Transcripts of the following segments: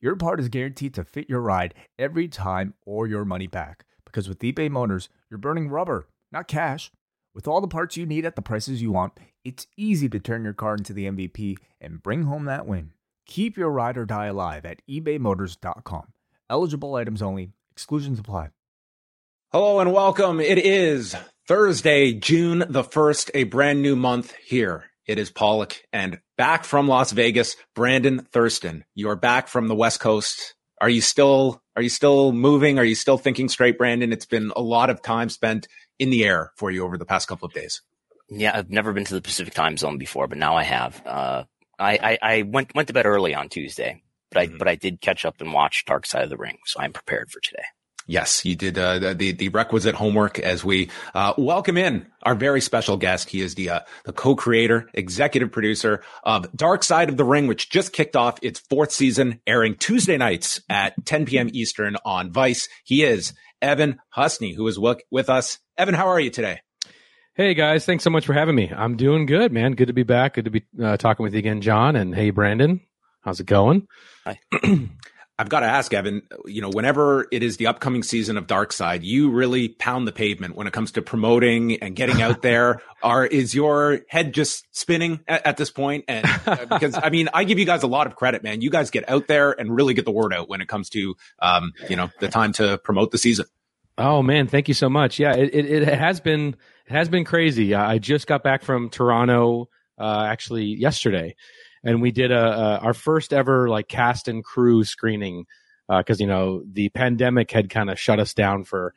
your part is guaranteed to fit your ride every time or your money back. Because with eBay Motors, you're burning rubber, not cash. With all the parts you need at the prices you want, it's easy to turn your car into the MVP and bring home that win. Keep your ride or die alive at ebaymotors.com. Eligible items only, exclusions apply. Hello and welcome. It is Thursday, June the 1st, a brand new month here. It is Pollock and back from Las Vegas, Brandon Thurston. You are back from the West Coast. Are you still are you still moving? Are you still thinking straight, Brandon? It's been a lot of time spent in the air for you over the past couple of days. Yeah, I've never been to the Pacific time zone before, but now I have. Uh, I, I, I, went went to bed early on Tuesday, but I mm-hmm. but I did catch up and watch Dark Side of the Ring, so I'm prepared for today. Yes, you did uh, the the requisite homework as we uh, welcome in our very special guest. He is the uh, the co-creator, executive producer of Dark Side of the Ring, which just kicked off its fourth season, airing Tuesday nights at 10 p.m. Eastern on Vice. He is Evan Husney, who is with us. Evan, how are you today? Hey guys, thanks so much for having me. I'm doing good, man. Good to be back. Good to be uh, talking with you again, John. And hey, Brandon, how's it going? Hi. I've got to ask, Evan, you know, whenever it is the upcoming season of Dark Side, you really pound the pavement when it comes to promoting and getting out there. Are, is your head just spinning at, at this point? And uh, because I mean, I give you guys a lot of credit, man. You guys get out there and really get the word out when it comes to, um, you know, the time to promote the season. Oh man, thank you so much. Yeah, it, it, it has been, it has been crazy. I just got back from Toronto, uh, actually yesterday and we did a, a our first ever like cast and crew screening because uh, you know the pandemic had kind of shut us down for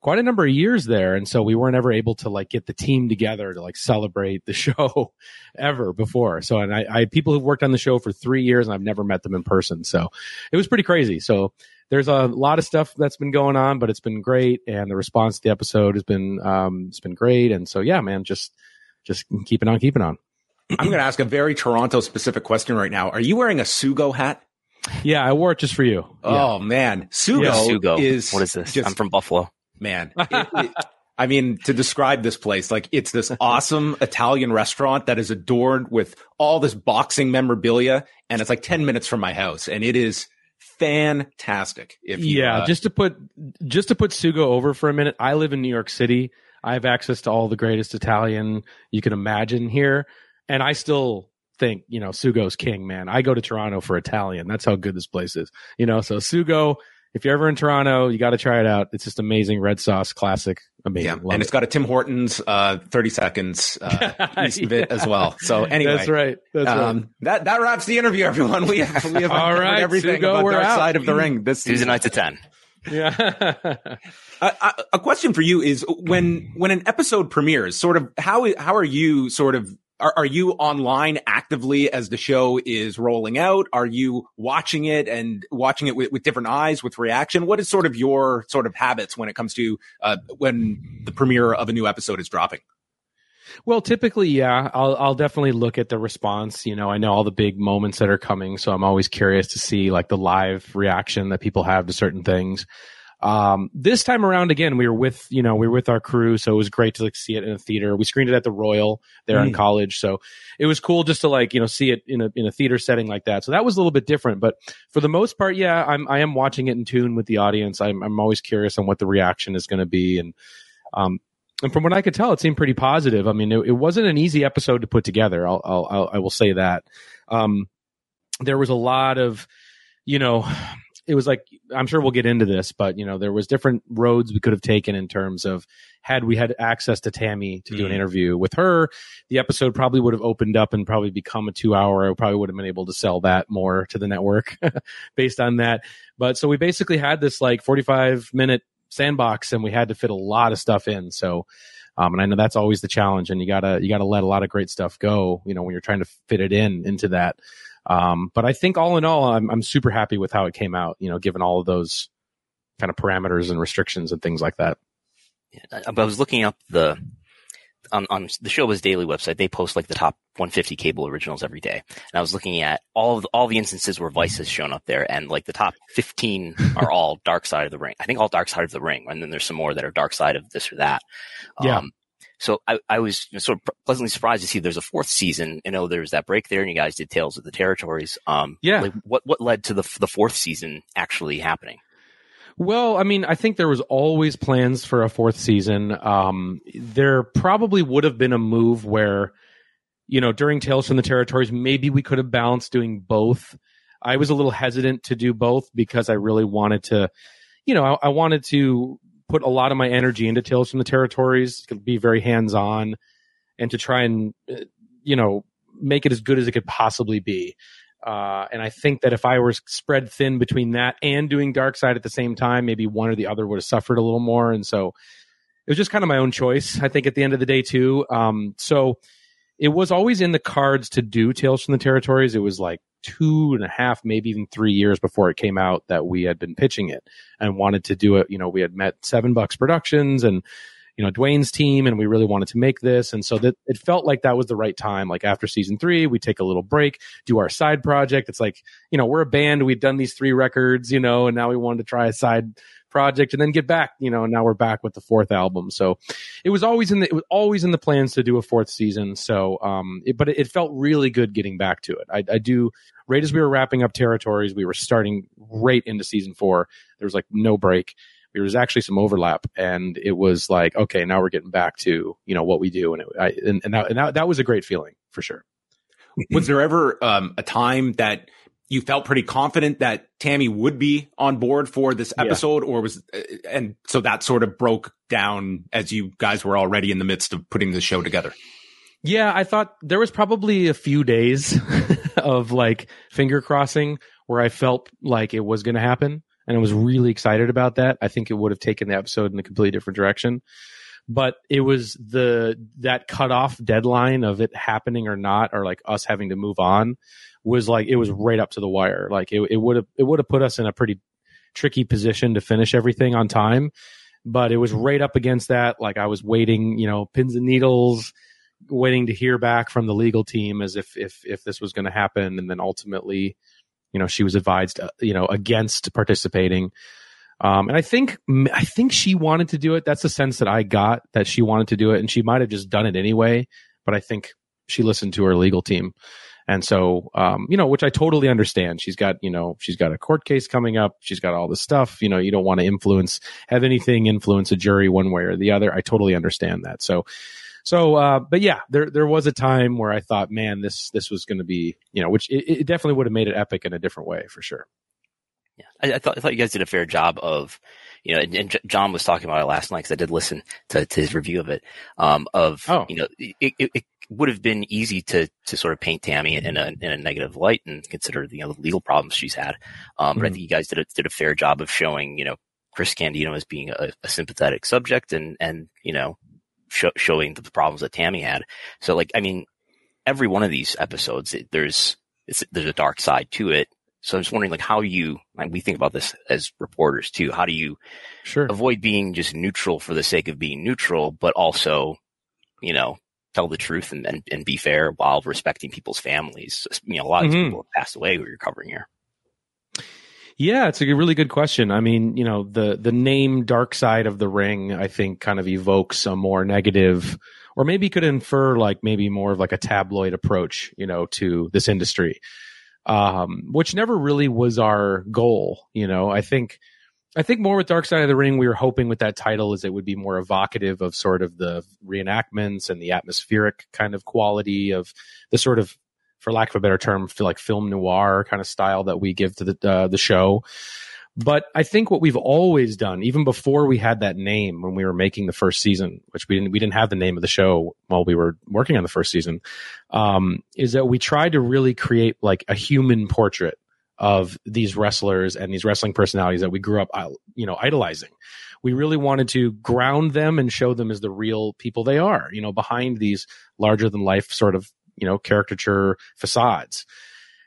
quite a number of years there. And so we weren't ever able to like get the team together to like celebrate the show ever before. So and I, I people who've worked on the show for three years and i've never met them in person. So it was pretty crazy. So there's a lot of stuff that's been going on but it's been great. And the response to the episode has been um it's been great. And so yeah man just just keeping on keeping on I'm going to ask a very Toronto specific question right now. Are you wearing a Sugo hat? Yeah, I wore it just for you. Oh yeah. man, Sugo, yeah. Sugo is what is this? Just, I'm from Buffalo. Man, it, it, I mean, to describe this place, like it's this awesome Italian restaurant that is adorned with all this boxing memorabilia, and it's like ten minutes from my house, and it is fantastic. If you, yeah, uh, just to put just to put Sugo over for a minute, I live in New York City. I have access to all the greatest Italian you can imagine here and I still think you know Sugo's king, man. I go to Toronto for Italian. That's how good this place is. You know, so Sugo. If you're ever in Toronto, you got to try it out. It's just amazing red sauce, classic, amazing. Yeah, Love and it's got a Tim Hortons uh, 30 seconds uh, east of it as well. So anyway, that's right. That's um, right. That that wraps the interview, everyone. We have, we have all right, everything Sugo, about Dark out. Side of the Ring this Tuesday night to ten. Yeah. a, a question for you is when when an episode premieres, sort of how how are you sort of are, are you online actively as the show is rolling out? Are you watching it and watching it with, with different eyes, with reaction? What is sort of your sort of habits when it comes to uh, when the premiere of a new episode is dropping? Well, typically, yeah, I'll I'll definitely look at the response. You know, I know all the big moments that are coming, so I'm always curious to see like the live reaction that people have to certain things. Um, this time around, again, we were with, you know, we were with our crew. So it was great to like see it in a theater. We screened it at the Royal there mm. in college. So it was cool just to like, you know, see it in a, in a theater setting like that. So that was a little bit different, but for the most part, yeah, I'm, I am watching it in tune with the audience. I'm, I'm always curious on what the reaction is going to be. And, um, and from what I could tell, it seemed pretty positive. I mean, it, it wasn't an easy episode to put together. I'll, I'll, I'll I will say that. Um, there was a lot of, you know, it was like I'm sure we'll get into this, but you know there was different roads we could have taken in terms of had we had access to Tammy to do an mm. interview with her, the episode probably would have opened up and probably become a two hour. I probably would have been able to sell that more to the network based on that. But so we basically had this like 45 minute sandbox and we had to fit a lot of stuff in. So um, and I know that's always the challenge, and you gotta you gotta let a lot of great stuff go. You know, when you're trying to fit it in into that. Um, but I think all in all, I'm, I'm super happy with how it came out, you know, given all of those kind of parameters and restrictions and things like that. Yeah, I, was looking up the on, on the ShowBuzzDaily website. They post like the top 150 cable originals every day, and I was looking at all of the, all the instances where Vice has shown up there, and like the top 15 are all Dark Side of the Ring. I think all Dark Side of the Ring, and then there's some more that are Dark Side of this or that. Yeah. So I, I was sort of pleasantly surprised to see there's a fourth season. You know, there was that break there, and you guys did Tales of the Territories. Um, Yeah. Like what what led to the the fourth season actually happening? Well, I mean, I think there was always plans for a fourth season. Um, there probably would have been a move where, you know, during Tales from the Territories, maybe we could have balanced doing both. I was a little hesitant to do both because I really wanted to, you know, I, I wanted to put a lot of my energy into Tales from the Territories, to be very hands on, and to try and, uh, you know, make it as good as it could possibly be. Uh, and I think that if I were spread thin between that and doing Dark Side at the same time, maybe one or the other would have suffered a little more. And so it was just kind of my own choice, I think, at the end of the day, too. Um, so it was always in the cards to do Tales from the Territories. It was like two and a half, maybe even three years before it came out that we had been pitching it and wanted to do it. You know, we had met Seven Bucks Productions and you know Dwayne's team, and we really wanted to make this, and so that it felt like that was the right time. Like after season three, we take a little break, do our side project. It's like you know we're a band, we've done these three records, you know, and now we wanted to try a side project and then get back, you know, now we're back with the fourth album. So it was always in the it was always in the plans to do a fourth season. So um, it, but it, it felt really good getting back to it. I, I do right as we were wrapping up territories, we were starting right into season four. There was like no break there was actually some overlap and it was like okay now we're getting back to you know what we do and it, I, and, and, that, and that, that was a great feeling for sure Was there ever um, a time that you felt pretty confident that Tammy would be on board for this Yeah. episode, or was and so that sort of broke down as you guys were already in the midst of putting the show together? yeah i thought there was probably a few days of like finger crossing where i felt like it was going to happen and i was really excited about that i think it would have taken the episode in a completely different direction but it was the that cutoff deadline of it happening or not or like us having to move on was like it was right up to the wire like it, would have it would have put us in a pretty tricky position to finish everything on time but it was right up against that like i was waiting you know pins and needles waiting to hear back from the legal team as if if if this was going to happen and then ultimately you know she was advised uh, you know against participating um, and I think I think she wanted to do it. That's the sense that I got that she wanted to do it, and she might have just done it anyway. But I think she listened to her legal team, and so um, you know, which I totally understand. She's got you know she's got a court case coming up. She's got all this stuff. You know, you don't want to influence have anything influence a jury one way or the other. I totally understand that. So. So, uh, but yeah, there there was a time where I thought, man, this this was going to be, you know, which it, it definitely would have made it epic in a different way for sure. Yeah, I, I thought I thought you guys did a fair job of, you know, and, and John was talking about it last night because I did listen to, to his review of it. Um, of Oh. you know, it, it, it would have been easy to to sort of paint Tammy in a in a negative light and consider the you know the legal problems she's had. Um, but I Mhm. think you guys did a, did a fair job of showing you know Chris Candido as being a, a sympathetic subject and and you know sho- showing the problems that Tammy had. So like I mean, every one of these episodes it, there's it's, there's a dark side to it. So I'm just wondering, like, how you, like, we think about this as reporters too. How do you Sure. avoid being just neutral for the sake of being neutral, but also, you know, tell the truth and, and, and be fair while respecting people's families? You know, a lot of Mhm. people have passed away who you're covering here. Yeah, it's a really good question. I mean, you know, the the name Dark Side of the Ring, I think, kind of evokes a more negative, or maybe could infer like maybe more of like a tabloid approach, you know, to this industry, um, which never really was our goal. You know, I think. I think more with Dark Side of the Ring, we were hoping with that title is it would be more evocative of sort of the reenactments and the atmospheric kind of quality of the sort of for lack of a better term, feel like film noir kind of style that we give to the uh, the show. But I think what we've always done, even before we had that name when we were making the first season, which we didn't we didn't have the name of the show while we were working on the first season, um, is that we tried to really create like a human portrait of these wrestlers and these wrestling personalities that we grew up, uh, you know, idolizing. We really wanted to ground them and show them as the real people they are, you know, behind these larger than life sort of you know caricature facades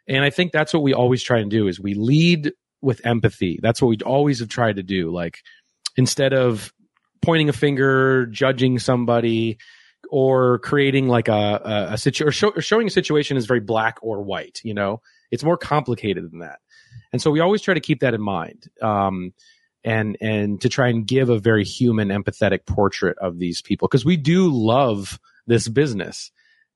and i think that's what we always try and do is we lead with empathy. That's what we always have tried to do. Like instead of pointing a finger, judging somebody, or creating like a a, a situ- or, show, or showing a situation is very black or white. You know, it's more complicated than that. And so we always try to keep that in mind. Um, and and to try and give a very human empathetic portrait of these people because we do love this business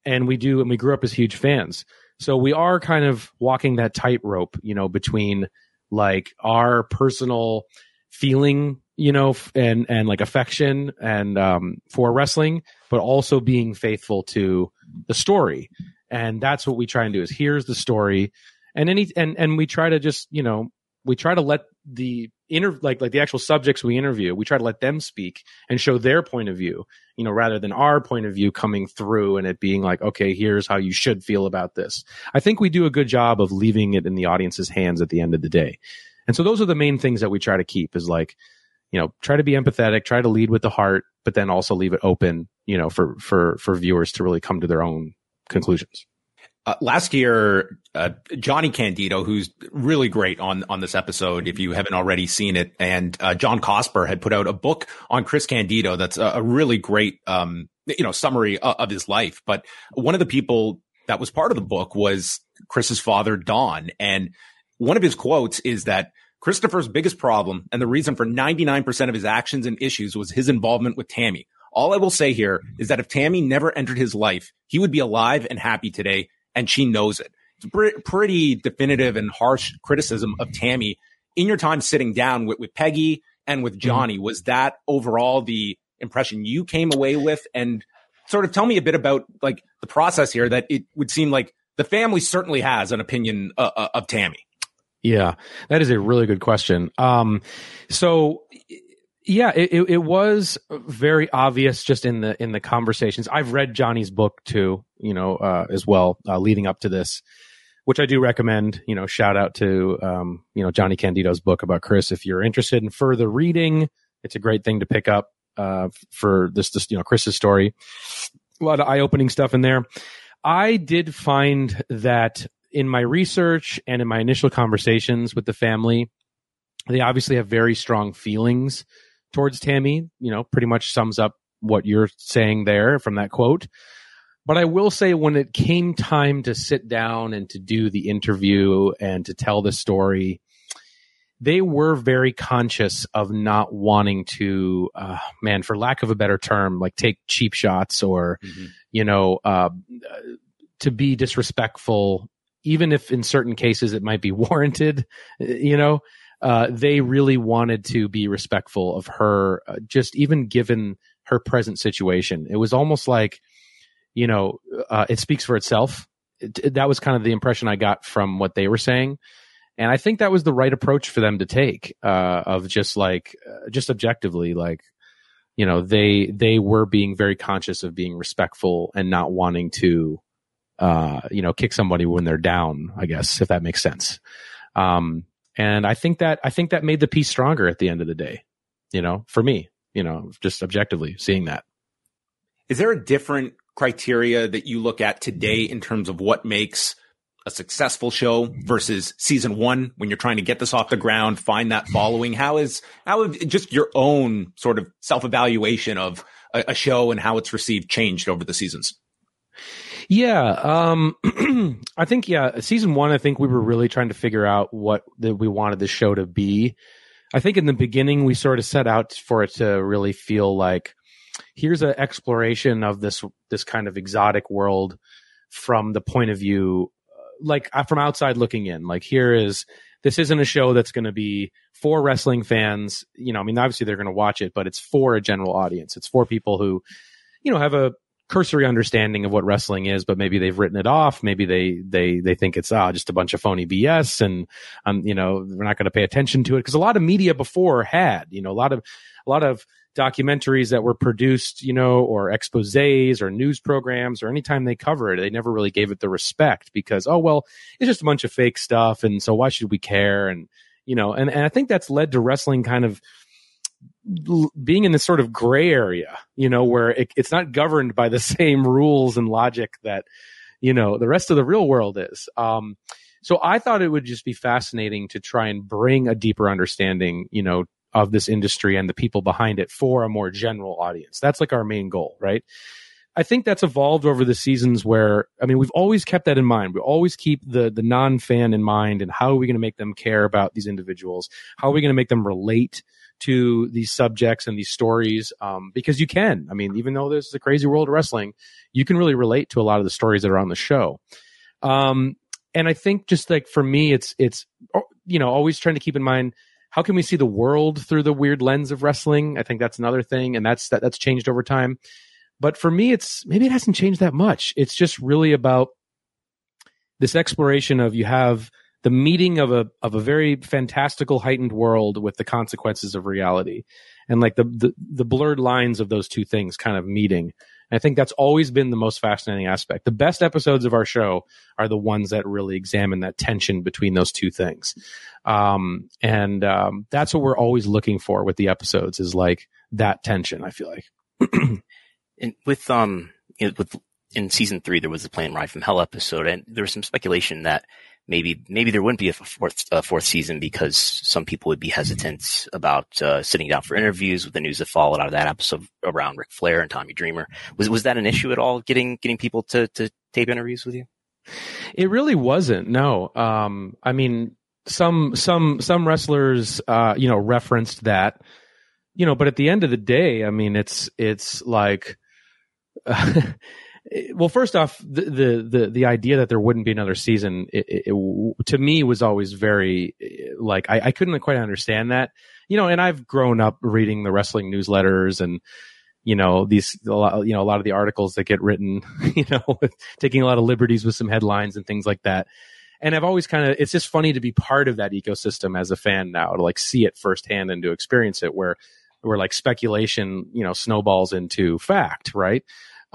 and we do and we grew up as huge fans so we are kind of walking that tightrope you know between like our personal feeling you know and and like affection and um for wrestling but also being faithful to the story. And that's what we try and do is here's the story. And any and and we try to just you know we try to let the inter like like the actual subjects we interview we try to let them speak and show their point of view you know rather than our point of view coming through and it being like okay here's how you should feel about this. I think we do a good job of leaving it in the audience's hands at the end of the day. And so those are the main things that we try to keep is like you know try to be empathetic try to lead with the heart but then also leave it open you know for for for viewers to really come to their own conclusions uh, last year, uh, Johnny Candido, who's really great on on this episode, if you haven't already seen it, and uh, John Cosper had put out a book on Chris Candido. That's a, a really great, um, you know, summary of, of his life. But one of the people that was part of the book was Chris's father, Don, and one of his quotes is that Christopher's biggest problem and the reason for 99% of his actions and issues was his involvement with Tammy. All I will say here is that if Tammy never entered his life, he would be alive and happy today and she knows it. It's pre- pretty definitive and harsh criticism of Tammy in your time sitting down with, with Peggy and with mm-hmm. Johnny. Mm-hmm. Was that overall the impression you came away with? And sort of tell me a bit about like the process here that it would seem like the family certainly has an opinion uh, uh of Tammy. Yeah, that is a really good question. Um, so yeah, it, it, was very obvious just in the in the conversations. I've read Johnny's book too, you know, uh, as well, uh, leading up to this, which I do recommend. You know, shout out to um, you know Johnny Candido's book about Chris. If you're interested in further reading, it's a great thing to pick up uh, for this this you know Chris's story. A lot of eye opening stuff in there. I did find that in my research and in my initial conversations with the family, they obviously have very strong feelings towards Tammy, you know, pretty much sums up what you're saying there from that quote. But I will say when it came time to sit down and to do the interview and to tell the story, they were very conscious of not wanting to, uh, man, for lack of a better term, like take cheap shots or, mm-hmm. you know, uh, to be disrespectful, even if in certain cases it might be warranted, you know, uh, they really wanted to be respectful of her, uh, just even given her present situation. It was almost like, you know, uh, it speaks for itself. It, that was kind of the impression I got from what they were saying. And I think that was the right approach for them to take, uh, of just like, uh, just objectively, like, you know, they, they were being very conscious of being respectful and not wanting to, uh, you know, kick somebody when they're down, I guess, if that makes sense. Um, and I think that I think that made the piece stronger at the end of the day. You know, for me, you know, just objectively seeing that. Is there a different criteria that you look at today in terms of what makes a successful show versus season one when you're trying to get this off the ground, find that following? How is how just your own sort of self evaluation of a, a, show and how it's received changed over the seasons? Yeah, um, I think yeah, season one. I think we were really trying to figure out what that we wanted the show to be. I think in the beginning we sort of set out for it to really feel like here's an exploration of this this kind of exotic world from the point of view like uh, from outside looking in. Like here is this isn't a show that's going to be for wrestling fans. You know, I mean, obviously they're going to watch it, but it's for a general audience. It's for people who, you know, have a cursory understanding of what wrestling is, but maybe they've written it off. Maybe they they they think it's ah just a bunch of phony BS, and um you know we're not going to pay attention to it because a lot of media before had you know a lot of a lot of documentaries that were produced, you know, or exposés or news programs or anytime they cover it, they never really gave it the respect because, oh, well, it's just a bunch of fake stuff. And so why should we care? And, you know, and, and I think that's led to wrestling kind of being in this sort of gray area, you know, where it, it's not governed by the same rules and logic that, you know, the rest of the real world is. Um, So I thought it would just be fascinating to try and bring a deeper understanding, you know, of this industry and the people behind it for a more general audience. That's like our main goal, right? I think that's evolved over the seasons where I mean we've always kept that in mind. We always keep the the non fan in mind and how are we going to make them care about these individuals? How are we going to make them relate to these subjects and these stories? Um, because you can. I mean, even though this is a crazy world of wrestling, you can really relate to a lot of the stories that are on the show. Um, and I think just like for me, it's it's oh, you know always trying to keep in mind how can we see the world through the weird lens of wrestling? I think that's another thing, and that's that, that's changed over time. But for me, it's maybe it hasn't changed that much. It's just really about this exploration of you have the meeting of a of a very fantastical heightened world with the consequences of reality. And like the, the the, blurred lines of those two things kind of meeting. And i think that's always been the most fascinating aspect. The best episodes of our show are the ones that really examine that tension between those two things. Um, and um, that's what we're always looking for with the episodes is like that tension i feel like. And with um you know, with in season three there was the Plane Ride from Hell episode, and there was some speculation that maybe maybe there wouldn't be a fourth uh, fourth season because some people would be hesitant about uh, sitting down for interviews with the news that followed out of that episode around Ric Flair and Tommy Dreamer. Was was that an issue at all? Getting getting people to to tape interviews with you? It really wasn't. No. Um, I mean, some some some wrestlers, uh, you know, referenced that, you know, but at the end of the day, I mean, it's it's like well, first off, the, the, the idea that there wouldn't be another season, it, it, it, to me, was always very eh, like I, I couldn't quite understand that, you know. And I've grown up reading the wrestling newsletters and you know these a lot, you know a lot of the articles that get written, you know, taking a lot of liberties with some headlines and things like that. And I've always kind of it's just funny to be part of that ecosystem as a fan now to like see it firsthand and to experience it where where like speculation, you know, snowballs into fact, right?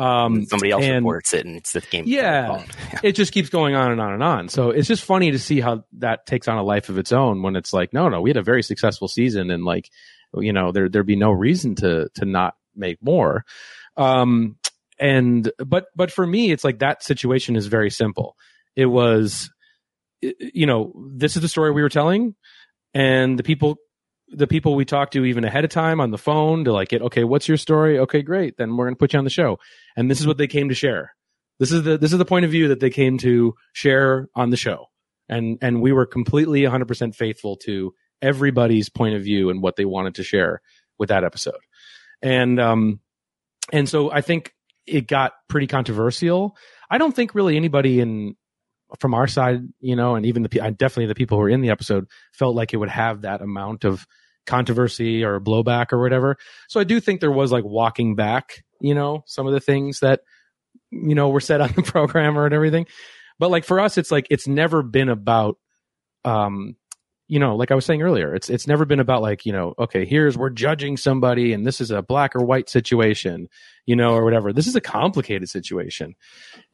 Um, Somebody else and, reports it, and it's the game. Yeah, yeah, it just keeps going on and on and on. So it's just funny to see how that takes on a life of its own. When it's like, no, no, we had a very successful season, and like, you know, there there'd be no reason to to not make more. Um, and but but for me, it's like that situation is very simple. It was, you know, this is the story we were telling, and the people the people we talked to even ahead of time on the phone to like get okay what's your story? Okay great. Then we're going to put you on the show. And this is what they came to share. This is the this is the point of view that they came to share on the show. And and we were completely 100% faithful to everybody's point of view and what they wanted to share with that episode. And um and so i think it got pretty controversial. I don't think really anybody in from our side, you know, and even the definitely the people who were in the episode felt like it would have that amount of controversy or blowback or whatever. So I do think there was like walking back, you know, some of the things that, you know, were said on the program or and everything. But like for us, it's like, it's never been about, um, you know, like I was saying earlier, it's it's never been about like, you know, okay, here's we're judging somebody and this is a black or white situation, you know, or whatever. This is a complicated situation.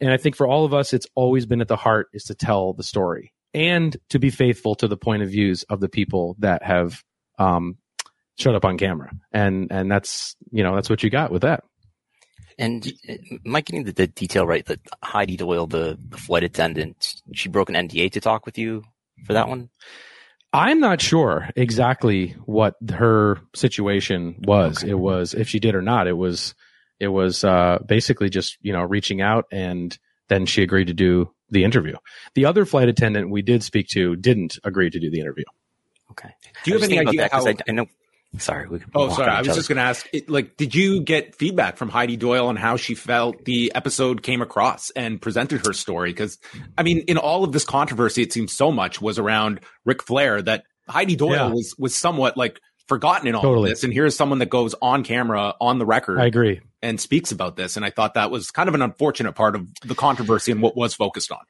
And I think for all of us, it's always been at the heart is to tell the story and to be faithful to the point of views of the people that have um, showed up on camera, and and that's you know that's what you got with that. And am I getting the, the detail right that Heidi Doyle, the, the flight attendant, she broke an NDA to talk with you for that one? I'm not sure exactly what her situation was. Okay. It was if she did or not. It was it was uh, basically just you know reaching out and then she agreed to do the interview. The other flight attendant we did speak to didn't agree to do the interview. Okay. Do you have any idea how? I, I, know. Sorry. We, Can oh, sorry. I was other. just going to ask. Like, did you get feedback from Heidi Doyle on how she felt the episode came across and presented her story? Because, I mean, in all of this controversy, it seems so much was around Ric Flair that Heidi Doyle yeah. was was somewhat like forgotten in all totally. of this. And here's someone that goes on camera, on the record. I agree. And speaks about this. And I thought that was kind of an unfortunate part of the controversy and what was focused on.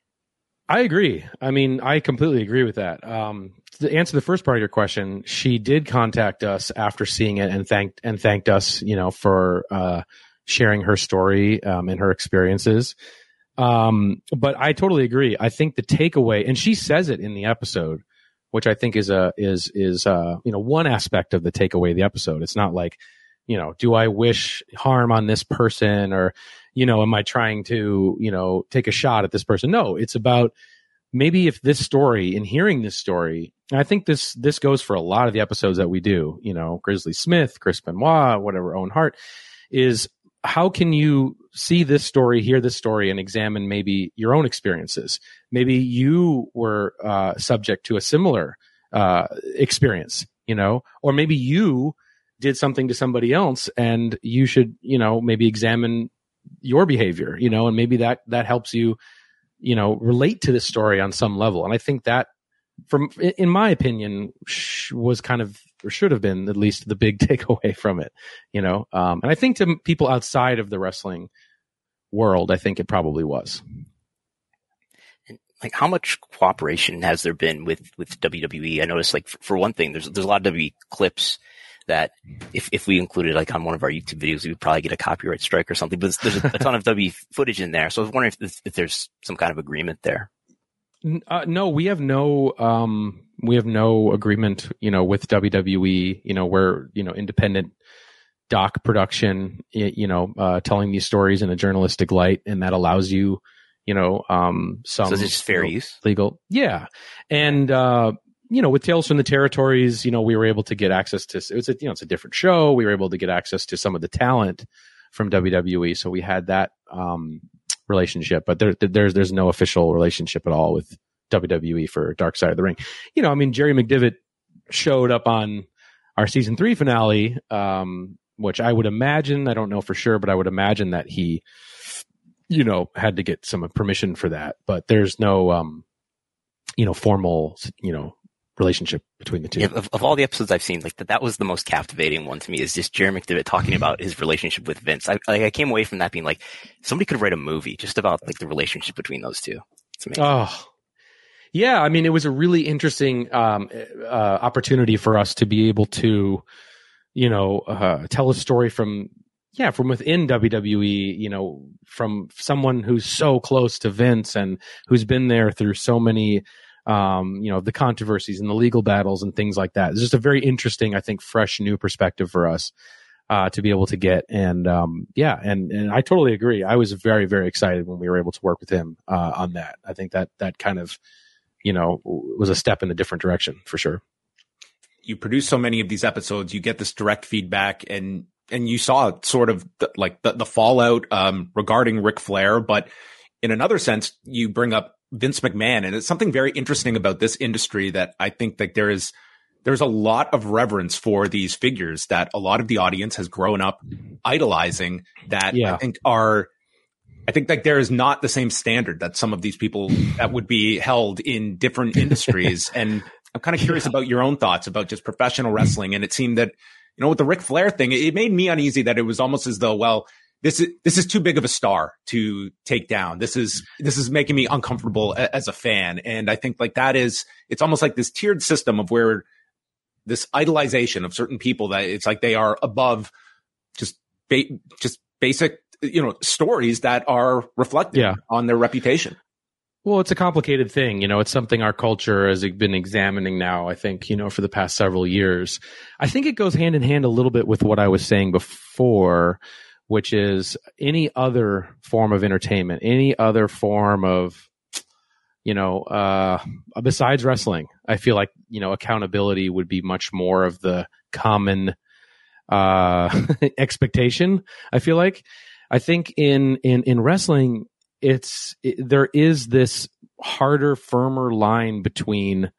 I agree. I mean, I completely agree with that. Um, to answer the first part of your question, she did contact us after seeing it and thanked and thanked us, you know, for uh, sharing her story um, and her experiences. Um, but I totally agree. I think the takeaway, and she says it in the episode, which I think is a is is uh, you know one aspect of the takeaway of the episode. It's not like, you know, do I wish harm on this person or you know, am I trying to, you know, take a shot at this person? No, it's about maybe if this story, in hearing this story, I think this this goes for a lot of the episodes that we do. You know, Grizzly Smith, Chris Benoit, whatever, Owen Hart, is how can you see this story, hear this story, and examine maybe your own experiences? Maybe you were uh, subject to a similar uh, experience, you know, or maybe you did something to somebody else, and you should, you know, maybe examine your behavior, you know, and maybe that that helps you, you know, relate to this story on some level. And I think that, from in my opinion, was kind of or should have been at least the big takeaway from it, you know. Um, and I think to people outside of the wrestling world, I think it probably was. Like, how much cooperation has there been with with WWE? I noticed, like, for, one thing, there's there's a lot of WWE clips that if, if we included like on one of our YouTube videos, we would probably get a copyright strike or something. But there's a, ton of W footage in there, so I was wondering if, if there's some kind of agreement there. Uh, no, we have no um, we have no agreement, you know, with WWE. You know, we're you know independent doc production, you know, uh, telling these stories in a journalistic light, and that allows you, you know, um, some. So it's just fair use. Legal, yeah, and uh, you know, with Tales from the Territories, you know, we were able to get access to. It's a you know, it's a different show. We were able to get access to some of the talent from WWE, so we had that um, relationship. But there, there's there's no official relationship at all with WWE for Dark Side of the Ring. You know, I mean, Jerry McDevitt showed up on our season three finale, um, which I would imagine, I don't know for sure, but I would imagine that he, you know, had to get some permission for that. But there's no, um, you know, formal, you know, relationship between the two. Yeah, of, of, all the episodes I've seen, like that, that was the most captivating one to me. Is just Jerry McDevitt talking about his relationship with Vince. I, like, I came away from that being like, somebody could write a movie just about like the relationship between those two. It's amazing. Oh, yeah, I mean, it was a really interesting um, uh, opportunity for us to be able to, you know, uh, tell a story from yeah from within WWE. You know, from someone who's so close to Vince and who's been there through so many. Um, you know, the controversies and the legal battles and things like that. It's just a very interesting, I think, fresh new perspective for us uh, to be able to get. And um, yeah, and and I totally agree. I was very very excited when we were able to work with him uh, on that. I think that that kind of you know, was a step in a different direction for sure. You produce so many of these episodes, you get this direct feedback and, and you saw sort of the, like the, the fallout, um, regarding Ric Flair, but in another sense, you bring up Vince McMahon and it's something very interesting about this industry that I think that there is, there's a lot of reverence for these figures that a lot of the audience has grown up idolizing that yeah. I think are I think like there is not the same standard that some of these people that would be held in different industries. and I'm kind of curious yeah. about your own thoughts about just professional wrestling. And it seemed that, you know, with the Ric Flair thing, it made me uneasy that it was almost as though, well, this is this is too big of a star to take down. This is this is making me uncomfortable as a fan. And I think like that is it's almost like this tiered system of where this idolization of certain people that it's like they are above just ba- just basic you know, stories that are reflected yeah. on their reputation. Well, it's a complicated thing. You know, it's something our culture has been examining now, I think, you know, for the past several years. I think it goes hand in hand a little bit with what I was saying before, which is any other form of entertainment, any other form of, you know, uh, besides wrestling, I feel like, you know, accountability would be much more of the common, uh, expectation. I feel like, I think in in in wrestling, it's it, there is this harder, firmer line between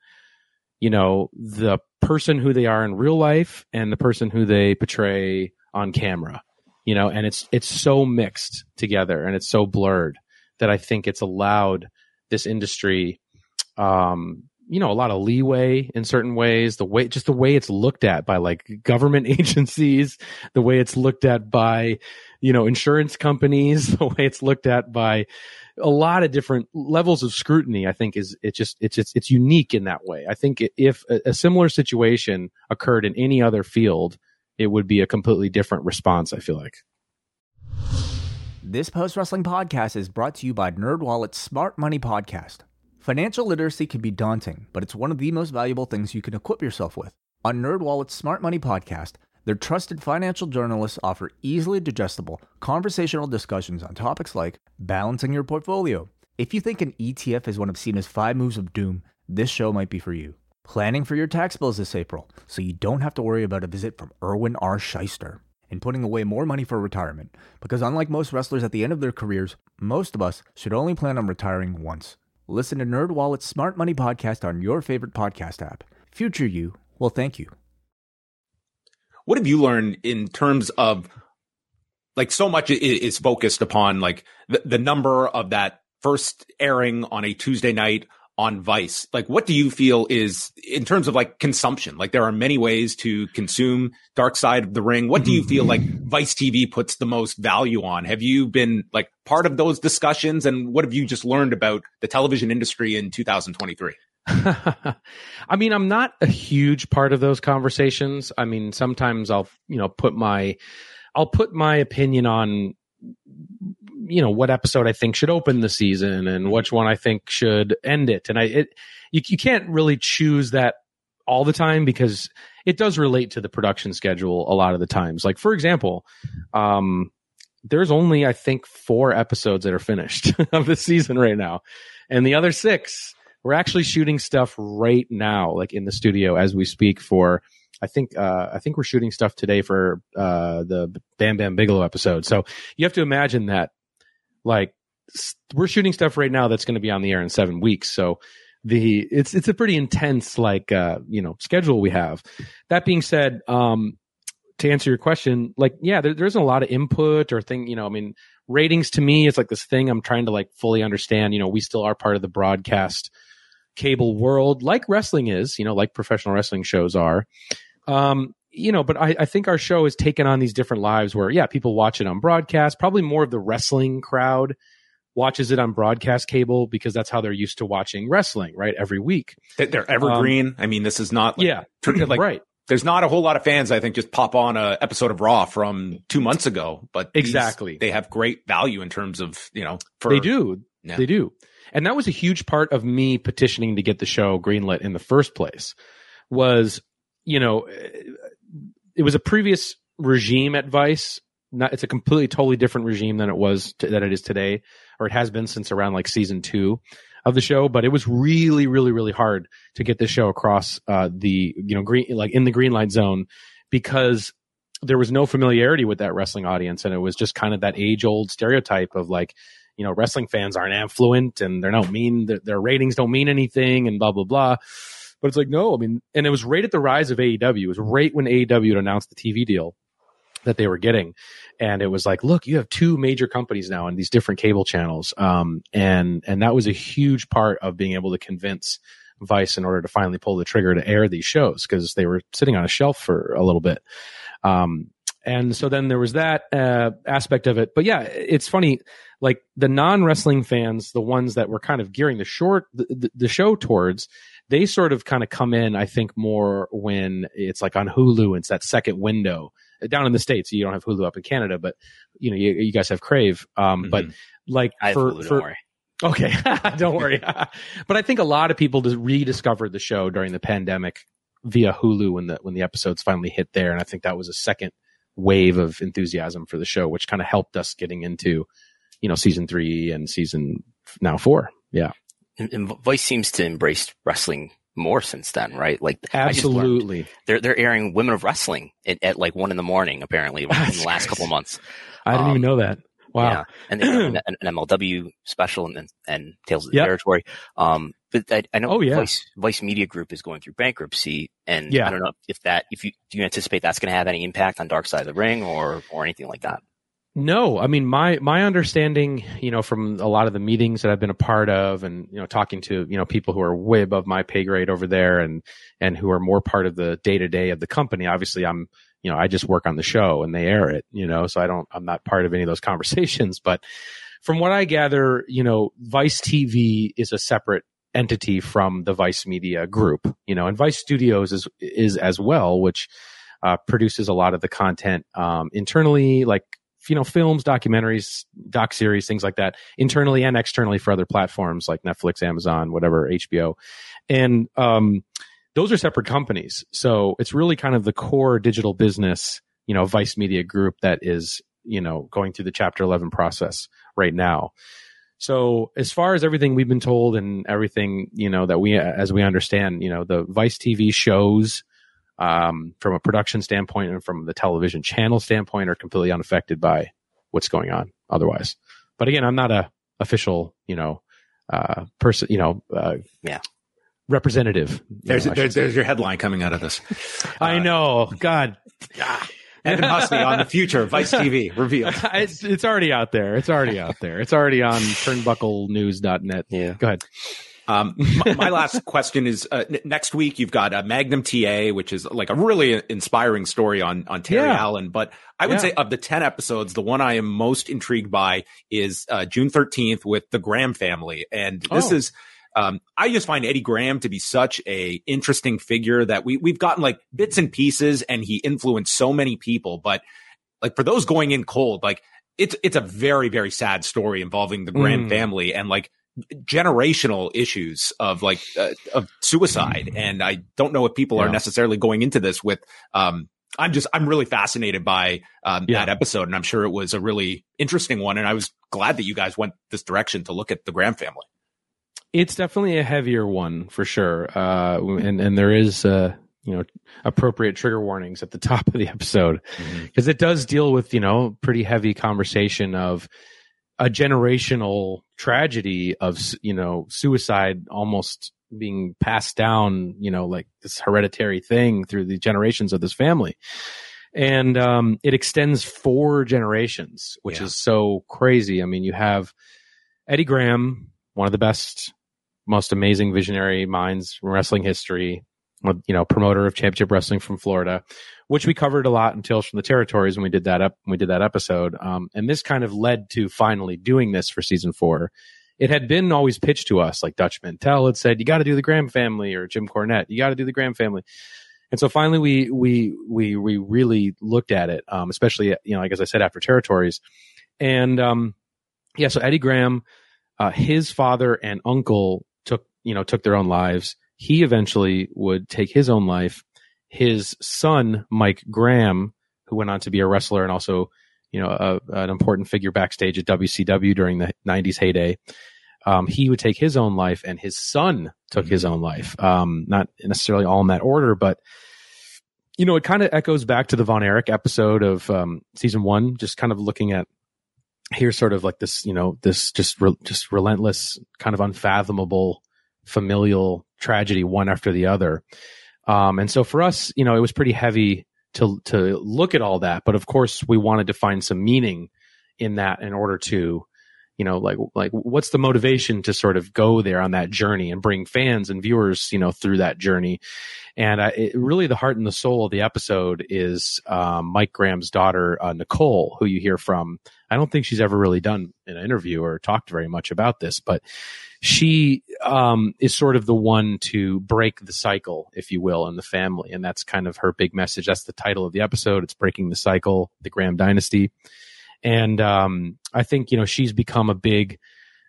you know the person who they are in real life and the person who they portray on camera. You know, and it's it's so mixed together and it's so blurred that I think it's allowed this industry um, you know a lot of leeway in certain ways. The way just the way it's looked at by like government agencies the way it's looked at by you know insurance companies the way it's looked at by a lot of different levels of scrutiny i think is it's just it's it's, it's unique in that way. I think if a, a similar situation occurred in any other field it would be a completely different response i feel like this post wrestling podcast is brought to you by nerdwallet's smart money podcast Financial literacy can be daunting, but it's one of the most valuable things you can equip yourself with. On NerdWallet's Smart Money podcast, their trusted financial journalists offer easily digestible, conversational discussions on topics like balancing your portfolio, If you think an ETF is one of Cena's five moves of doom, this show might be for you. Planning for your tax bills this April, so you don't have to worry about a visit from Irwin R. Schyster. And putting away more money for retirement, because unlike most wrestlers at the end of their careers, most of us should only plan on retiring once. Listen to NerdWallet's Smart Money Podcast on your favorite podcast app. Future you will thank you. What have you learned in terms of like so much is focused upon like the, the number of that first airing on a Tuesday night on Vice. Like, what do you feel is in terms of like consumption? Like, there are many ways to consume Dark Side of the Ring. What do you feel like Vice TV puts the most value on? Have you been like part of those discussions? And what have you just learned about the television industry in 2023? I mean, I'm not a huge part of those conversations. I mean, sometimes I'll, you know, put my, I'll put my opinion on you know what episode I think should open the season and which one I think should end it. And I it you, you can't really choose that all the time because it does relate to the production schedule a lot of the times. Like for example, um, there's only I think four episodes that are finished of the season right now, and the other six we're actually shooting stuff right now, like in the studio as we speak for I think uh, I think we're shooting stuff today for uh, the Bam Bam Bigelow episode. So you have to imagine that like we're shooting stuff right now that's going to be on the air in seven weeks. So the it's it's a pretty intense like uh, you know schedule we have. That being said, um, to answer your question, like yeah, there, there's a lot of input or thing. You know, I mean, ratings to me is like this thing I'm trying to like fully understand. You know, we still are part of the broadcast cable world, like wrestling is. You know, like professional wrestling shows are. Um, you know, but I, I, think our show has taken on these different lives where, yeah, people watch it on broadcast. Probably more of the wrestling crowd watches it on broadcast cable because that's how they're used to watching wrestling, right? Every week. They're evergreen. Um, I mean, this is not like, yeah, like, right. There's not a whole lot of fans, I think, just pop on a episode of Raw from two months ago, but exactly these, they have great value in terms of, you know, for, they do, yeah. they do. And that was a huge part of me petitioning to get the show greenlit in the first place was you know, it was a previous regime at Vice. Not, it's a completely, totally different regime than it was to, that it is today, or it has been since around like season two of the show. But it was really, really, really hard to get this show across uh, the you know green like in the green light zone because there was no familiarity with that wrestling audience, and it was just kind of that age old stereotype of like you know wrestling fans aren't affluent and they're not mean their, their ratings don't mean anything and blah blah blah but it's like, no, I mean, and it was right at the rise of AEW. It was right when AEW announced the TV deal that they were getting. And it was like, look, you have two major companies now in these different cable channels. Um, and, and that was a huge part of being able to convince Vice in order to finally pull the trigger to air these shows because they were sitting on a shelf for a little bit. Um, and so then there was that uh, aspect of it. But yeah, it's funny. Like the non wrestling fans, the ones that were kind of gearing the short the, the, the show towards, they sort of kind of come in, I think, more when it's like on Hulu. It's that second window down in the states. You don't have Hulu up in Canada, but you know, you, you guys have Crave. Um, mm-hmm. but like I for, Hulu, for okay, don't worry. but I think a lot of people just rediscovered the show during the pandemic via Hulu when the when the episodes finally hit there, and I think that was a second wave of enthusiasm for the show, which kind of helped us getting into you know season three and season now four. Yeah and, and Vice seems to embrace wrestling more since then, right? Like absolutely, they're they're airing Women of Wrestling at, at like one in the morning, apparently in the last couple months. I didn't um, even know that. Wow. Yeah. And an, an, MLW special and, and Tales of the yep. Territory. Um, but I, I know oh, yeah. Vice, Vice Media Group is going through bankruptcy, and yeah. I don't know if that if you do you anticipate that's going to have any impact on Dark Side of the Ring or or anything like that. No, I mean my my understanding, you know, from a lot of the meetings that I've been a part of, and you know, talking to you know people who are way above my pay grade over there, and and who are more part of the day to day of the company. Obviously, I'm you know I just work on the show and they air it, you know, so I don't I'm not part of any of those conversations. But from what I gather, you know, Vice TV is a separate entity from the Vice Media Group, you know, and Vice Studios is is as well, which uh, produces a lot of the content um, internally, like you know films documentaries doc series things like that internally and externally for other platforms like netflix amazon whatever hbo and um, those are separate companies. So it's really kind of the core digital business you know vice media group that is you know going through the chapter 11 process right now. So as far as everything we've been told and everything, you know, that we, as we understand, you know, the Vice TV shows, um, from a production standpoint and from the television channel standpoint are completely unaffected by what's going on otherwise. But again, I'm not a official, you know, uh, person, you know, uh, Yeah. representative. There's know, there's, there's your headline coming out of this. I know. God, Evan Husney on the future Vice TV revealed. it's, it's already out there. It's already out there. It's already on turnbucklenews.net. Yeah. Go ahead. Um, my, my last question is uh, n- next week you've got uh, Magnum TA, which is like a really inspiring story on on Terry Yeah. Allen. But I would Yeah. say of the ten episodes, the one I am most intrigued by is uh, June thirteenth with the Graham family, and this Oh. is. Um, I just find Eddie Graham to be such a interesting figure that we we've gotten like bits and pieces, and he influenced so many people. But like for those going in cold, like it's it's a very very sad story involving the Graham Mm. family and like generational issues of like uh, of suicide. And i don't know if people are necessarily going into this with um i'm just i'm really fascinated by um Yeah. that episode. And i'm sure it was a really interesting one. And i was glad that you guys went this direction to look at the graham family. It's definitely a heavier one for sure. Uh, and, and there is, uh, you know, appropriate trigger warnings at the top of the episode. Because it does deal with, you know, pretty heavy conversation of a generational tragedy of, you know, suicide almost being passed down, you know, like this hereditary thing through the generations of this family. And um, it extends four generations, which Yeah. is so crazy. I mean, you have Eddie Graham, one of the best, most amazing visionary minds in wrestling history, you know, promoter of championship wrestling from Florida, which we covered a lot in Tales from the Territories when we did that up, when we did that episode. Um, and this kind of led to finally doing this for season four. It had been always pitched to us, like Dutch Mantell had said, you got to do the Graham family or Jim Cornette, you got to do the Graham family. And so finally we, we, we, we really looked at it, um, especially, you know, like as I said, after Territories. And, um, yeah, so Eddie Graham, uh, his father and uncle took, you know, took their own lives. He eventually would take his own life. His son, Mike Graham, who went on to be a wrestler and also, you know, a, an important figure backstage at WCW during the 90s heyday, um, he would take his own life and his son took his own life. Um, not necessarily all in that order, but you know, it kind of echoes back to the Von Erich episode of um, season one, just kind of looking at here's sort of like this, you know, this just re- just relentless, kind of unfathomable familial tragedy, one after the other. Um, and so for us, you know, it was pretty heavy to to look at all that, but of course, we wanted to find some meaning in that in order to you know like like what's the motivation to sort of go there on that journey and bring fans and viewers you know through that journey and uh, it, really the heart and the soul of the episode is um, mike graham's daughter uh, nicole who you hear from i don't think she's ever really done an interview or talked very much about this but she um, is sort of the one to break the cycle if you will in the family. And that's kind of her big message. That's the title of the episode. It's breaking the cycle the graham dynasty. And um, I think you know she's become a big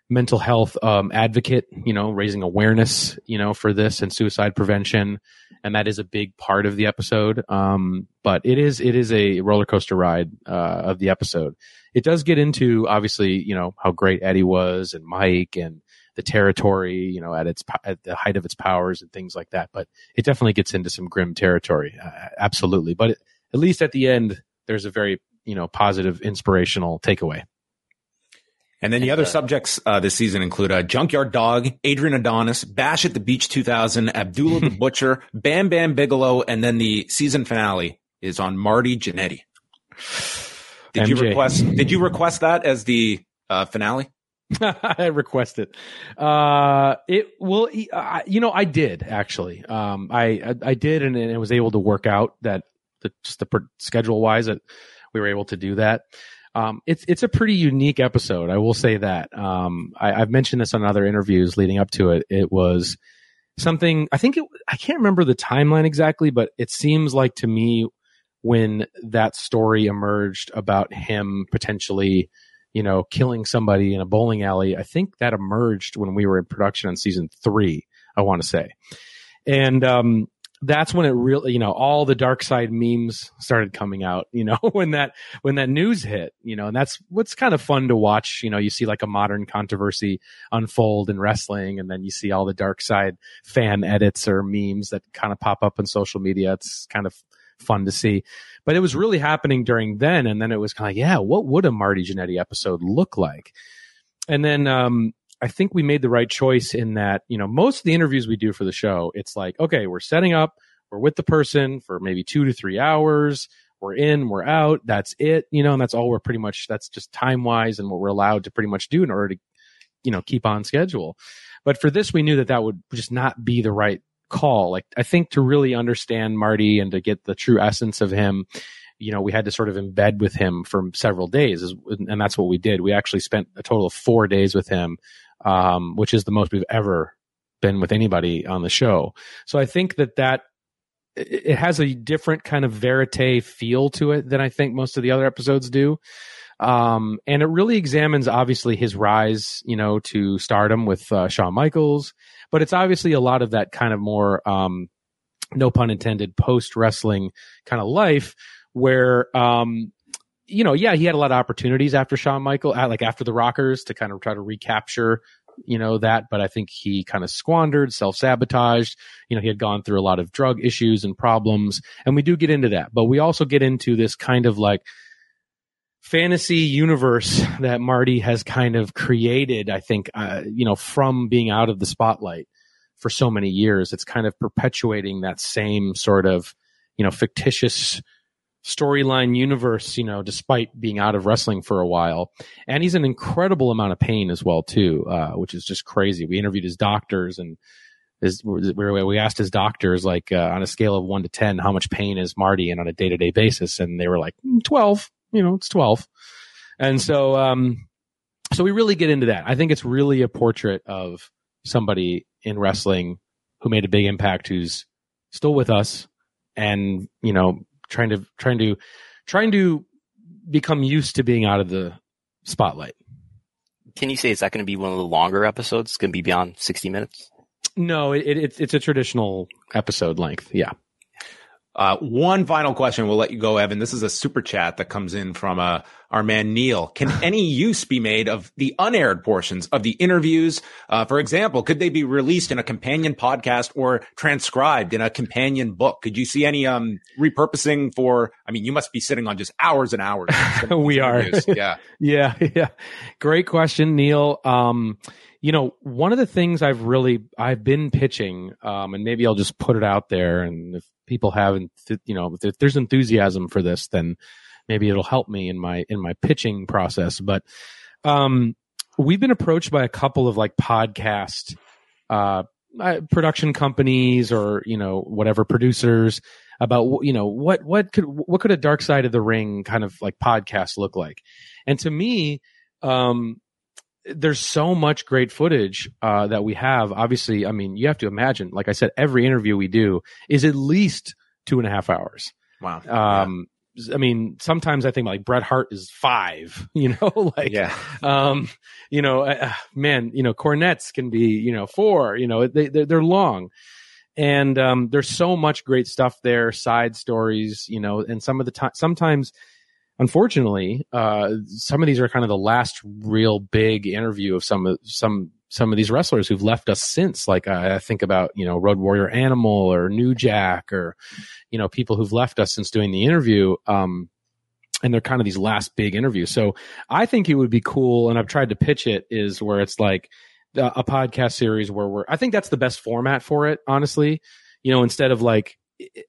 mental health um, advocate. You know, raising awareness, you know, for this and suicide prevention, and that is a big part of the episode. Um, but it is it is a roller coaster ride uh, of the episode. It does get into obviously you know how great Eddie was and Mike and the territory, you know, at its at the height of its powers and things like that. But it definitely gets into some grim territory, uh, absolutely. But it, at least at the end, there's a very you know positive inspirational takeaway and then the other subjects uh, this season include uh, Junkyard Dog, Adrian Adonis, Bash at the Beach 2000, Abdullah the Butcher, Bam Bam Bigelow, and then the season finale is on Marty Jannetty. Did you request? Did you request that as the uh, finale? i request it uh it will uh, you know i did actually um i i, I did and, and it was able to work out that the, just the per- schedule wise that we were able to do that um it's it's a pretty unique episode i will say that um I, i've mentioned this on other interviews leading up to it it was something i think it i can't remember the timeline exactly but it seems like to me when that story emerged about him potentially you know, killing somebody in a bowling alley. I think that emerged when we were in production on season three, I want to say. And um, that's when it really, you know, all the dark side memes started coming out, you know, when that, when that news hit, you know, and that's what's kind of fun to watch. You know, you see like a modern controversy unfold in wrestling and then you see all the dark side fan edits or memes that kind of pop up on social media. It's kind of fun to see, but it was really happening during then. And then it was kind of, yeah, what would a Marty Jannetty episode look like? And then, um, I think we made the right choice in that, you know, most of the interviews we do for the show, it's like, okay, we're setting up, we're with the person for maybe two to three hours. We're in, we're out. That's it, you know, and that's all we're pretty much, that's just time wise and what we're allowed to pretty much do in order to, you know, keep on schedule. But for this, we knew that that would just not be the right call. Like, I think to really understand Marty and to get the true essence of him, you know, we had to sort of embed with him for several days. And that's what we did. We actually spent a total of four days with him um, which is the most we've ever been with anybody on the show. So I think that that it has a different kind of verite feel to it than I think most of the other episodes do. Um, and it really examines obviously his rise, you know, to stardom with uh, Shawn Michaels, but it's obviously a lot of that kind of more, um, no pun intended, post wrestling kind of life where, um, you know, yeah, he had a lot of opportunities after Shawn Michael, like after the Rockers, to kind of try to recapture, you know, that. But I think he kind of squandered, self sabotaged. You know, he had gone through a lot of drug issues and problems, and we do get into that. But we also get into this kind of like fantasy universe that Marty has kind of created. I think, uh, you know, from being out of the spotlight for so many years, it's kind of perpetuating that same sort of, you know, fictitious storyline universe, you know, despite being out of wrestling for a while. And he's an incredible amount of pain as well, too, uh, which is just crazy. We interviewed his doctors and his, we asked his doctors, like, uh, on a scale of one to 10, how much pain is Marty in on a day to day basis? And they were like, mm, 12, you know, it's 12. And so, um, so we really get into that. I think it's really a portrait of somebody in wrestling who made a big impact, who's still with us and, you know, trying to trying to trying to become used to being out of the spotlight. Can you say is that going to be one of the longer episodes? It's going to be beyond sixty minutes. No, it, it, it's a traditional episode length. Yeah. Uh, one final question. We'll let you go, Evan. This is a super chat that comes in from uh, our man Neil. Can any use be made of the unaired portions of the interviews? Uh, for example, could they be released in a companion podcast or transcribed in a companion book? Could you see any um, repurposing for? I mean, you must be sitting on just hours and hours. we are. Yeah. yeah. Yeah. Great question, Neil. Um, you know, one of the things I've really I've been pitching, um, and maybe I'll just put it out there, and if people haven't, you know, if there's enthusiasm for this, then maybe it'll help me in my in my pitching process. But um, we've been approached by a couple of like podcast uh, uh production companies or you know whatever producers about you know what what could what could a dark side of the ring kind of like podcast look like and to me um there's so much great footage uh, that we have. Obviously, I mean, you have to imagine, like I said, every interview we do is at least two and a half hours. Wow. Um. I mean, sometimes I think like Bret Hart is five, you know, like, yeah. um, you know, uh, uh, man, you know, Cornette's can be, you know, four, you know, they, they're, they're long. And, um, there's so much great stuff there, side stories, you know, and some of the time, sometimes unfortunately, uh, some of these are kind of the last real big interview of some of some some of these wrestlers who've left us since. Like uh, I think about you know Road Warrior Animal or New Jack or you know people who've left us since doing the interview. Um, and they're kind of these last big interviews. So I think it would be cool, and I've tried to pitch it is where it's like a podcast series where we're. I think that's the best format for it, honestly. You know, instead of like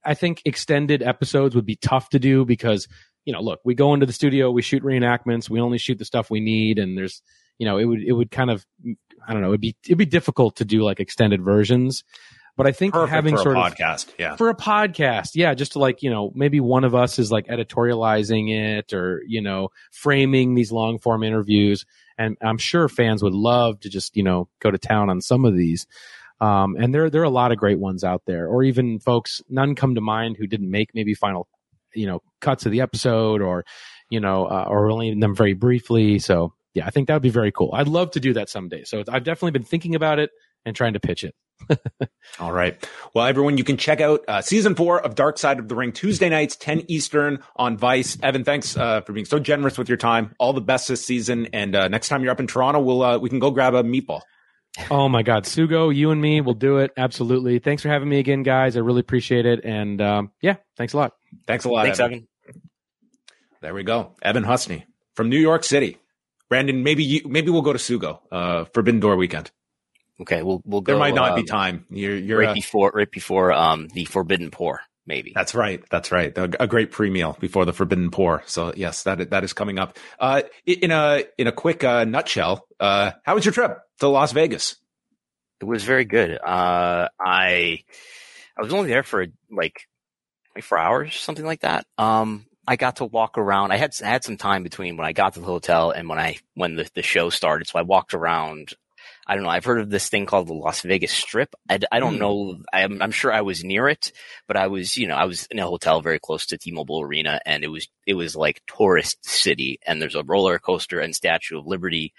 I think extended episodes would be tough to do because you know, look, we go into the studio, we shoot reenactments, we only shoot the stuff we need, and there's, you know, it would it would kind of, I don't know, it'd be it'd be difficult to do like extended versions. But I think Perfect having sort of podcast, yeah, for a podcast, yeah, just to like you know maybe one of us is like editorializing it or you know framing these long form interviews, and I'm sure fans would love to just you know go to town on some of these. Um, and there there are a lot of great ones out there, or even folks none come to mind who didn't make maybe final you know cuts of the episode or you know uh, or only them very briefly so yeah i think that would be very cool i'd love to do that someday so i've definitely been thinking about it and trying to pitch it All right. Well, everyone, you can check out uh, season four of Dark Side of the Ring Tuesday nights, 10 Eastern on Vice. Evan, thanks uh, for being so generous with your time. All the best this season. And uh, next time you're up in Toronto, we'll uh, we can go grab a meatball. Oh my God, Sugo, you and me will do it. Absolutely. Thanks for having me again, guys. I really appreciate it. And um, yeah, thanks a lot. Thanks a lot. Thanks, Evan. Evan. There we go. Evan Husney from New York City. Brandon, maybe you, maybe we'll go to Sugo, uh, Forbidden Door weekend. Okay, we'll we'll go. There might not um, be time. You're, you're right uh, before right before um the Forbidden Pour, maybe. That's right. That's right. A, a great pre meal before the Forbidden Pour. So yes, that that is coming up. Uh, in a in a quick uh, nutshell, uh, how was your trip to Las Vegas? It was very good. Uh, I I was only there for like 24 hours, something like that. Um, I got to walk around. I had I had some time between when I got to the hotel and when I when the, the show started, so I walked around. I don't know. I've heard of this thing called the Las Vegas Strip. I, I don't Hmm. know. I'm, I'm sure I was near it, but I was, you know, I was in a hotel very close to T-Mobile Arena, and it was it was like tourist city. And there's a roller coaster and Statue of Liberty,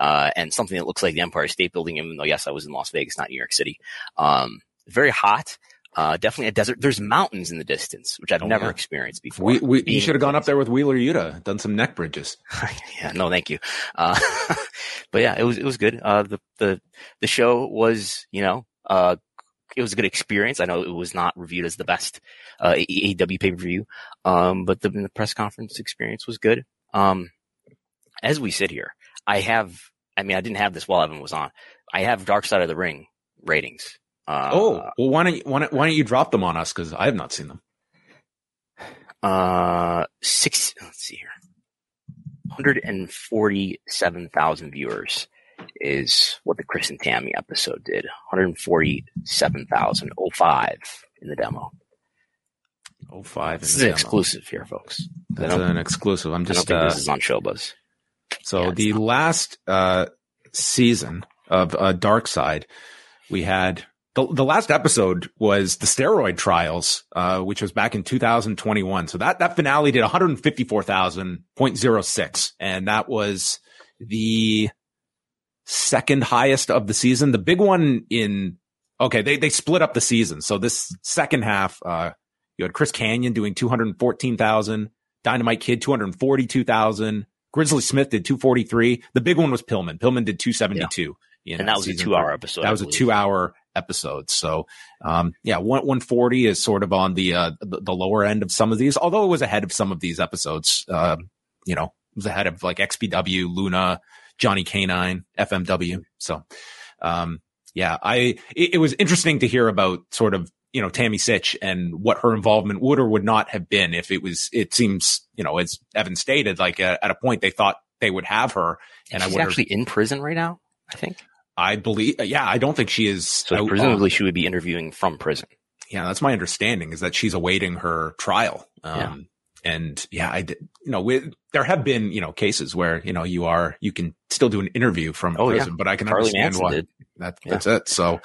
uh, and something that looks like the Empire State Building. Even though yes, I was in Las Vegas, not New York City. Um, very hot. Uh, definitely a desert. There's mountains in the distance, which I've Oh, never yeah. experienced before. We, we you should have gone up there with Wheeler Yuta, done some neck bridges. yeah, no, thank you. Uh, but yeah, it was, it was good. Uh, the, the, the show was, you know, uh, it was a good experience. I know it was not reviewed as the best, uh, AEW pay per view. Um, but the, the press conference experience was good. Um, as we sit here, I have, I mean, I didn't have this while Evan was on. I have Dark Side of the Ring ratings. Uh, oh, well, why don't you, why don't, why don't you drop them on us? Cause I have not seen them. Uh, six. Let's see here. Hundred and forty-seven thousand viewers is what the Chris and Tammy episode did. One hundred forty-seven thousand oh five in the demo. Oh, five. This is an exclusive here, folks. That's an exclusive. I'm just, think uh, this is on Showbuzz. So Yeah, the last uh, season of uh, Dark Side, we had the, the last episode was the steroid trials, uh, which was back in 2021. So that that finale did 154,000.06, and that was the second highest of the season. The big one in okay, they they split up the season. So this second half, uh, you had Chris Kanyon doing 214,000, Dynamite Kid 242,000. Grizzly Smith did 243. The big one was Pillman. Pillman did 272. in And that was a two-hour episode. That was a two hour episode. So, um, yeah, one, 140 is sort of on the, uh, the, the lower end of some of these, although it was ahead of some of these episodes. Um, you know, it was ahead of like XPW, Luna, Johnny K-9, FMW. So, um, yeah, I, it, it was interesting to hear about sort of, you know, Tammy Sytch and what her involvement would or would not have been if it was, it seems, you know, as Evan stated, like uh, at a point they thought they would have her. And I She's wonder, actually in prison right now. I think. I believe, yeah, I don't think she is. So out presumably she would be interviewing from prison. yeah, that's my understanding is that she's awaiting her trial. Um, Yeah. and yeah, I did, you know, with, there have been, you know, cases where, you know, you are, you can still do an interview from Oh, yeah. prison, but I can Charlie understand Manson why did. that, Yeah. that's it. So,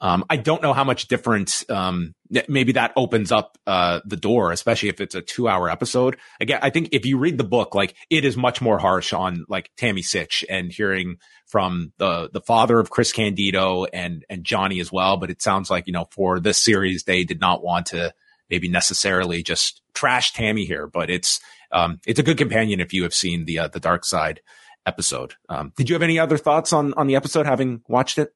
um, I don't know how much different, um, maybe that opens up, uh, the door, especially if it's a two hour episode. Again, I think if you read the book, like it is much more harsh on like Tammy Sytch and hearing from the, the father of Chris Candido and, and Johnny as well. But it sounds like, you know, for this series, they did not want to maybe necessarily just trash Tammy here, but it's, um, it's a good companion if you have seen the, uh, the dark side episode. Um, did you have any other thoughts on, on the episode having watched it?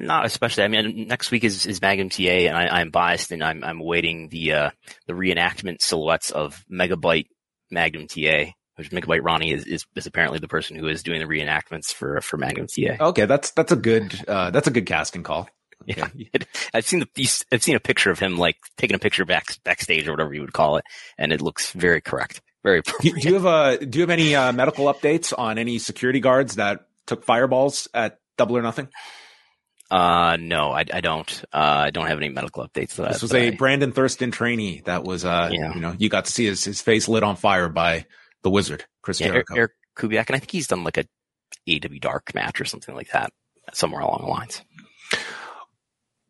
Not especially. I mean, next week is, is Magnum TA, and I, I'm biased, and I'm I'm awaiting the uh, the reenactment silhouettes of Megabyte Magnum TA, which Megabyte Ronnie is, is is apparently the person who is doing the reenactments for for Magnum TA. Okay. That's, that's a good, uh, that's a good casting call. Okay. Yeah, I've seen the I've seen a picture of him like taking a picture back backstage or whatever you would call it, and it looks very correct, very Do, do you have uh do you have any uh, medical updates on any security guards that took fireballs at Double or Nothing? Uh, no, I, I don't. Uh, I don't have any medical updates. That This was a I- Brandon Thurston trainee that was uh Yeah. you know you got to see his his face lit on fire by the Wizard Chris yeah, Jericho. Eric Kubiak, and I think he's done like a AW Dark match or something like that somewhere along the lines.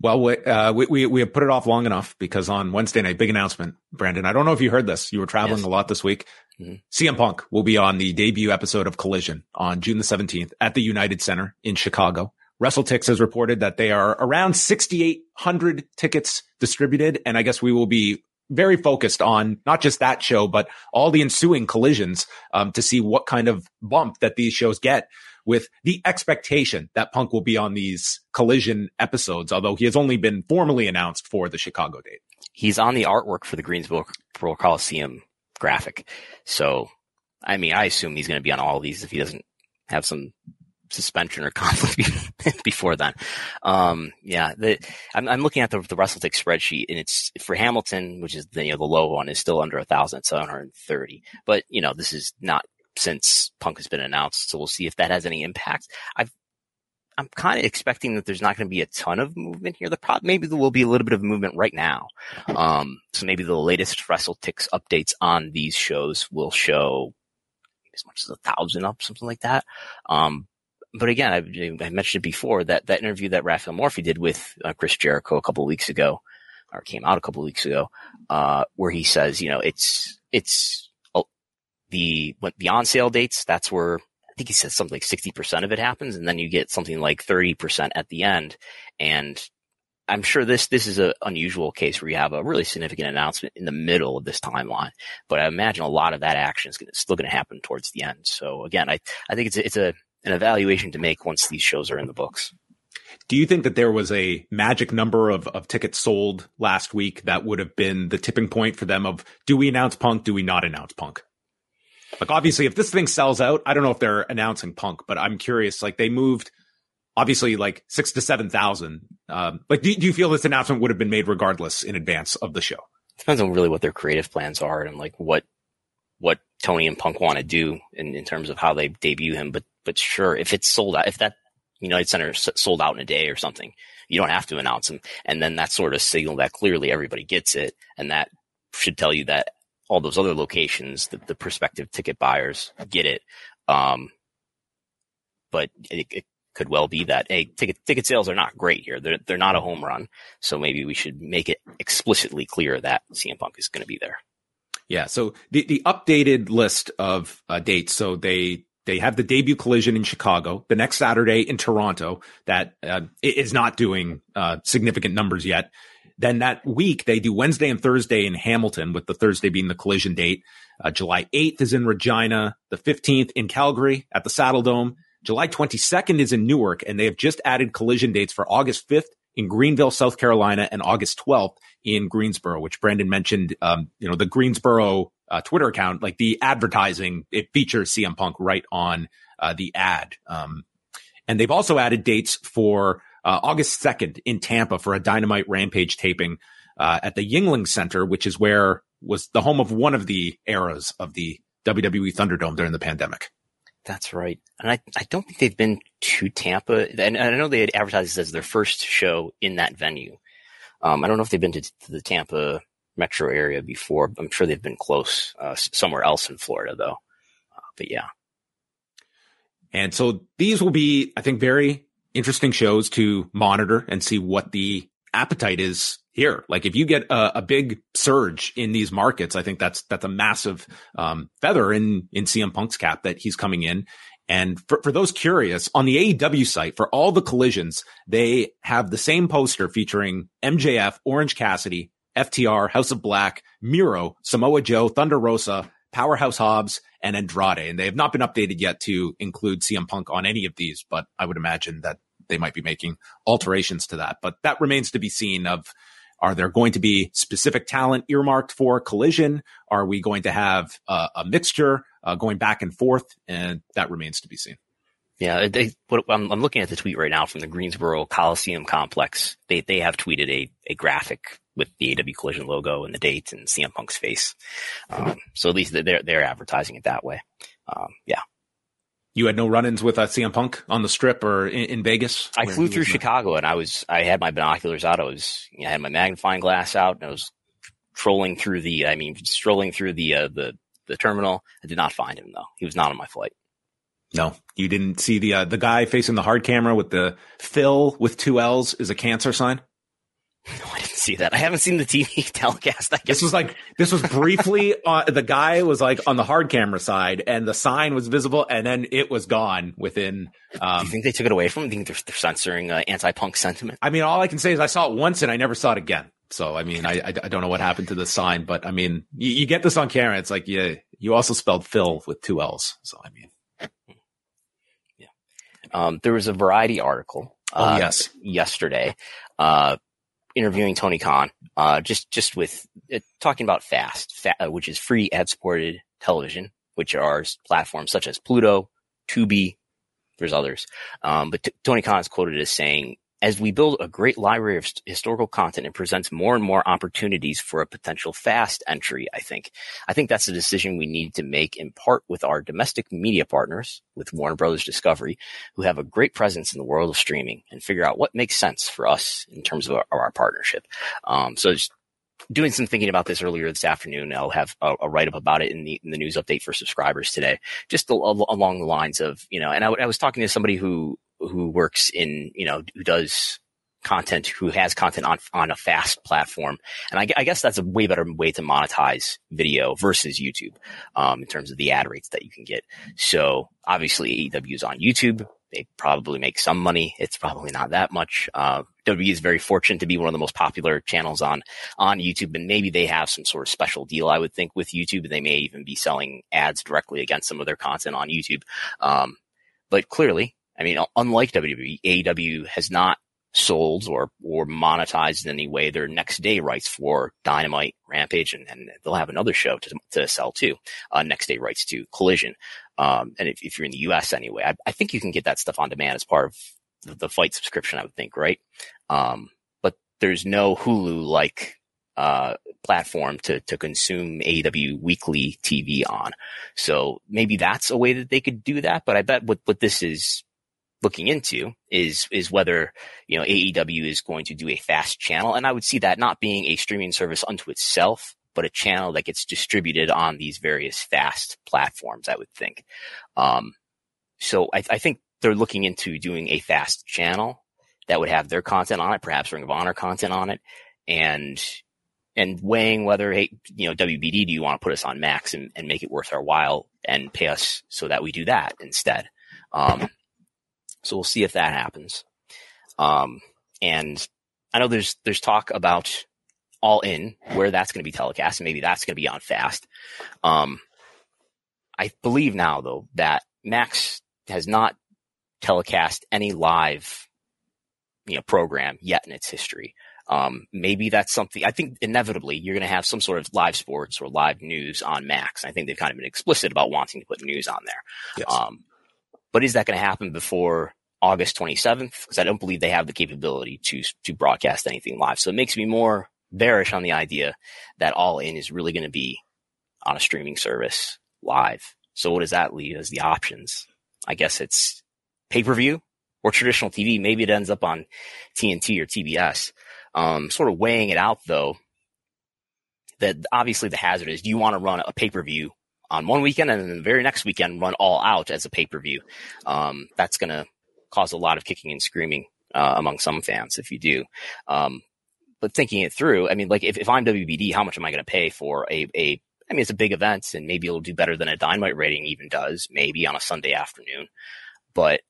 Well, we, uh, we, we, we have put it off long enough because on Wednesday night, big announcement, Brandon. I don't know if you heard this. You were traveling Yes. a lot this week. Mhm. CM Punk will be on the debut episode of Collision on June the 17th at the United Center in Chicago. WrestleTix has reported that they are around 6,800 tickets distributed. And I guess we will be very focused on not just that show, but all the ensuing collisions um, to see what kind of bump that these shows get with the expectation that Punk will be on these collision episodes, although he has only been formally announced for the Chicago date. He's on the artwork for the Greensboro Coliseum graphic. So, I mean, I assume he's going to be on all of these if he doesn't have some suspension or conflict before then. Um, yeah, the, I'm, I'm, looking at the, the WrestleTix spreadsheet and it's for Hamilton, which is the, you know, the low one is still under a thousand, 730. But, you know, this is not since Punk has been announced. So we'll see if that has any impact. I've, I'm kind of expecting that there's not going to be a ton of movement here. The pro- maybe there will be a little bit of movement right now. Um, so maybe the latest WrestleTix updates on these shows will show as much as a thousand up, something like that. Um, but again, I, I, mentioned it before that that interview that Raphael Morphy did with uh, Chris Jericho a couple of weeks ago, or came out a couple of weeks ago, uh, where he says, you know, it's it's oh, the the on sale dates. That's where I think he says something like sixty percent of it happens, and then you get something like thirty percent at the end. And I'm sure this this is an unusual case where you have a really significant announcement in the middle of this timeline, but I imagine a lot of that action is gonna, still going to happen towards the end. So again, I I think it's a, it's a an evaluation to make once these shows are in the books. Do you think that there was a magic number of, of tickets sold last week that would have been the tipping point for them of do we announce Punk? Do we not announce Punk? Like obviously, if this thing sells out, I don't know if they're announcing Punk, but I'm curious. Like they moved obviously like six to seven thousand. Um, like do, do you feel this announcement would have been made regardless in advance of the show? Depends on really what their creative plans are and like what what Tony and Punk want to do in, in terms of how they debut him. But but sure, if it's sold out, if that United Center sold out in a day or something, you don't have to announce them. And then that sort of signal that clearly everybody gets it. And that should tell you that all those other locations, the, the prospective ticket buyers get it. Um, but it, it, could well be that, hey, ticket, ticket sales are not great here. They're, they're not a home run. So maybe we should make it explicitly clear that CM Punk is going to be there. Yeah. So the, the updated list of uh, dates. So they they have the debut collision in Chicago, the next Saturday in Toronto that uh, is not doing uh, significant numbers yet. Then that week they do Wednesday and Thursday in Hamilton, with the Thursday being the collision date. Uh, July 8th is in Regina, the 15th in Calgary at the Saddle Dome. July 22nd is in Newark, and they have just added collision dates for August 5th in Greenville, South Carolina, and August 12th in Greensboro, which Brandon mentioned. Um, you know, the Greensboro uh, Twitter account, like the advertising, it features CM Punk right on uh, the ad. Um, and they've also added dates for uh, August 2nd in Tampa for a Dynamite Rampage taping uh, at the Yuengling Center, which is where was the home of one of the eras of the WWE Thunderdome during the pandemic. That's right. And I, I don't think they've been to Tampa. And I know they had advertised as their first show in that venue. Um, I don't know if they've been to, to, the Tampa metro area before. I'm sure they've been close uh, somewhere else in Florida, though. Uh, but yeah. And so these will be, I think, very interesting shows to monitor and see what the appetite is here. Like if you get a, a big surge in these markets, I think that's that's a massive um, feather in in CM Punk's cap that he's coming in. And for, for those curious, on the AEW site, for all the collisions, they have the same poster featuring MJF, Orange Cassidy, FTR, House of Black, Miro, Samoa Joe, Thunder Rosa, Powerhouse Hobbs, and Andrade. And they have not been updated yet to include CM Punk on any of these, but I would imagine that they might be making alterations to that. But that remains to be seen of are there going to be specific talent earmarked for collision? Are we going to have uh, a mixture uh, going back and forth? And that remains to be seen. Yeah, they, what, I'm, I'm, looking at the tweet right now from the Greensboro Coliseum complex. They they have tweeted a, a graphic with the AW Collision logo and the date and CM Punk's face. Um, so at least they're they're advertising it that way. Um, yeah, you had no run-ins with uh, CM Punk on the strip or in, in Vegas. I flew through Chicago and I was I had my binoculars out. I was you know, I had my magnifying glass out and I was trolling through the I mean strolling through the uh, the the terminal. I did not find him though. He was not on my flight. No, you didn't see the uh, the guy facing the hard camera with the Phil with two L's is a cancer sign. No, I didn't see that. I haven't seen the TV telecast. I guess This was like this was briefly. Uh, the guy was like on the hard camera side, and the sign was visible, and then it was gone within. Do Um, you think they took it away from? them? Do you think they're, they're censoring uh, anti-punk sentiment? I mean, all I can say is I saw it once, and I never saw it again. So I mean, I I, I don't know what happened to the sign, but I mean, you, you get this on camera. It's like yeah, you also spelled Phil with two L's. So I mean, Um, there was a Variety article. oh uh, yes, yesterday, uh, interviewing Tony Khan, uh, just just with uh, talking about Fast, fa- uh, which is free ad-supported television, which are platforms such as Pluto, Tubi. There's others, um, but t- Tony Khan is quoted as saying, "As we build a great library of historical content, it presents more and more opportunities for a potential fast entry. I think, I think that's a decision we need to make in part with our domestic media partners, with Warner Brothers Discovery, who have a great presence in the world of streaming and figure out what makes sense for us in terms of our, our partnership. Um, so just doing some thinking about this earlier this afternoon. I'll have a, a write up about it in the, in the news update for subscribers today, just a, a- along the lines of, you know, and I, was talking to somebody who, who works in, you know, who does content, who has content on, on a fast platform. And I, I guess that's a way better way to monetize video versus YouTube, um, in terms of the ad rates that you can get. So obviously AEW is on YouTube. They probably make some money. It's probably not that much. Uh, WWE is very fortunate to be one of the most popular channels on, on YouTube. And maybe they have some sort of special deal, I would think, with YouTube. They may even be selling ads directly against some of their content on YouTube. Um, but clearly, I mean, unlike WWE, AEW has not sold or or monetized in any way their next day rights for Dynamite, Rampage, and, and they'll have another show to, to sell too. Uh, next day rights to Collision. Um, and if, if you're in the U.S. anyway, I, I think you can get that stuff on demand as part of the, the fight subscription. I would think, right? Um, but there's no Hulu like uh, platform to to consume AEW weekly TV on. So maybe that's a way that they could do that. But I bet what what this is looking into is is whether you know AEW is going to do a fast channel, and I would see that not being a streaming service unto itself, but a channel that gets distributed on these various fast platforms. I would think. Um, so I, I think they're looking into doing a fast channel that would have their content on it, perhaps Ring of Honor content on it, and and weighing whether hey you know WBD do you want to put us on Max and, and make it worth our while and pay us so that we do that instead. Um, so we'll see if that happens. Um, and I know there's there's talk about All In where that's going to be telecast, and maybe that's going to be on Fast. Um, I believe now though that Max has not telecast any live you know program yet in its history. Um, maybe that's something I think inevitably you're going to have some sort of live sports or live news on Max. I think they've kind of been explicit about wanting to put news on there. yes. Um, but is that going to happen before August 27th? Because I don't believe they have the capability to to broadcast anything live. So it makes me more bearish on the idea that All In is really going to be on a streaming service live. So what does that leave as the options? I guess it's pay per view or traditional TV. Maybe it ends up on TNT or TBS. Um, sort of weighing it out though, that obviously the hazard is do you want to run a pay per view on one weekend and then the very next weekend run all out as a pay per view? Um, that's going to cause a lot of kicking and screaming uh, among some fans if you do. Um, but thinking it through, I mean, like if, if I'm WBD, how much am I going to pay for a, a, I mean, it's a big event and maybe it'll do better than a dynamite rating even does, maybe on a Sunday afternoon. But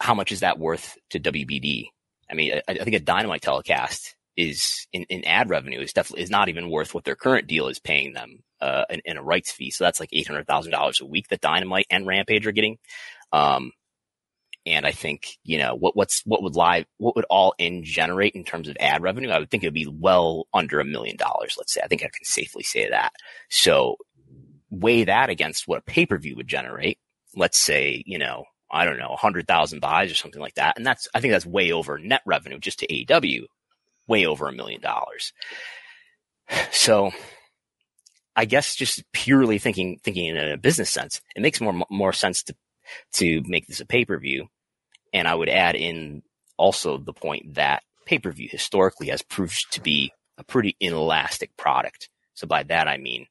how much is that worth to WBD? I mean, I, I think a dynamite telecast is in, in ad revenue is definitely is not even worth what their current deal is paying them uh, in, in a rights fee. So that's like eight hundred thousand dollars a week that Dynamite and Rampage are getting. Um, and I think you know what what's what would live what would all in generate in terms of ad revenue. I would think it would be well under a million dollars. Let's say I think I can safely say that. So weigh that against what a pay per view would generate. Let's say you know I don't know, 100,000 buys or something like that. And that's, I think that's way over net revenue just to AEW, way over a million dollars. So I guess just purely thinking, thinking in a business sense, it makes more, more sense to, to make this a pay per view. And I would add in also the point that pay per view historically has proved to be a pretty inelastic product. So by that, I mean,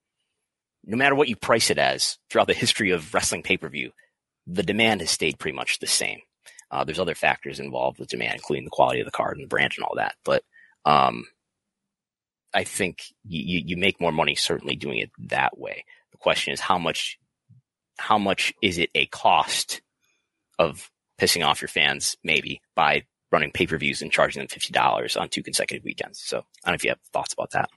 no matter what you price it as throughout the history of wrestling pay per view, the demand has stayed pretty much the same. Uh, there's other factors involved with demand, including the quality of the card and the brand and all that. But Um, I think you, you make more money certainly doing it that way. The question is how much, how much is it a cost of pissing off your fans maybe by running pay-per-views and charging them $50 on two consecutive weekends. So I don't know if you have thoughts about that.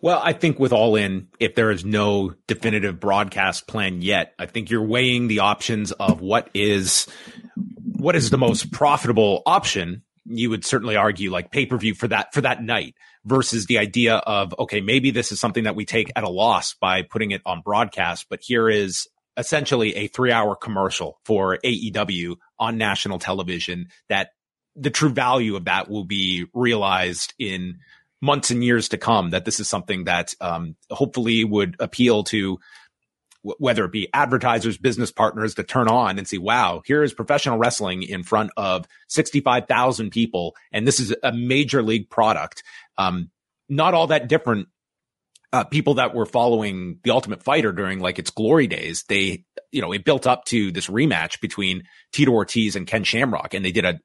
Well, I think with All In, if there is no definitive broadcast plan yet, I think you're weighing the options of what is what is the most profitable option. You would certainly argue like pay per view for that for that night versus the idea of okay, maybe this is something that we take at a loss by putting it on broadcast, but here is essentially a three hour commercial for AEW on national television that the true value of that will be realized in months and years to come. That this is something that um, hopefully would appeal to whether it be advertisers, business partners to turn on and see, wow, here is professional wrestling in front of 65,000 people. And this is a major league product. Um, not all that different uh, people that were following the Ultimate Fighter during like its glory days, they, you know, it built up to this rematch between Tito Ortiz and Ken Shamrock, and they did a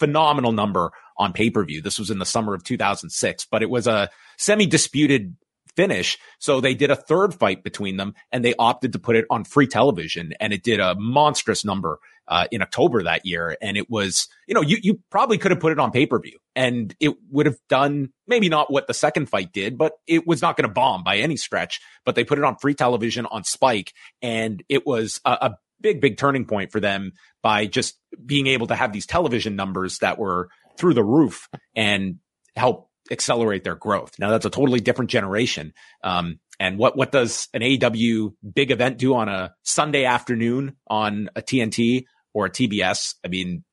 phenomenal number on pay per view. This was in the summer of 2006, but it was a semi disputed finish. So they did a third fight between them and they opted to put it on free television and it did a monstrous number uh, in October that year. And it was, you know, you, you probably could have put it on pay per view and it would have done maybe not what the second fight did, but it was not going to bomb by any stretch. But they put it on free television on Spike and it was a, a big, big turning point for them by just being able to have these television numbers that were through the roof and help accelerate their growth. Now that's a totally different generation. Um, and what, what does an AEW big event do on a Sunday afternoon on a TNT or a TBS. I mean,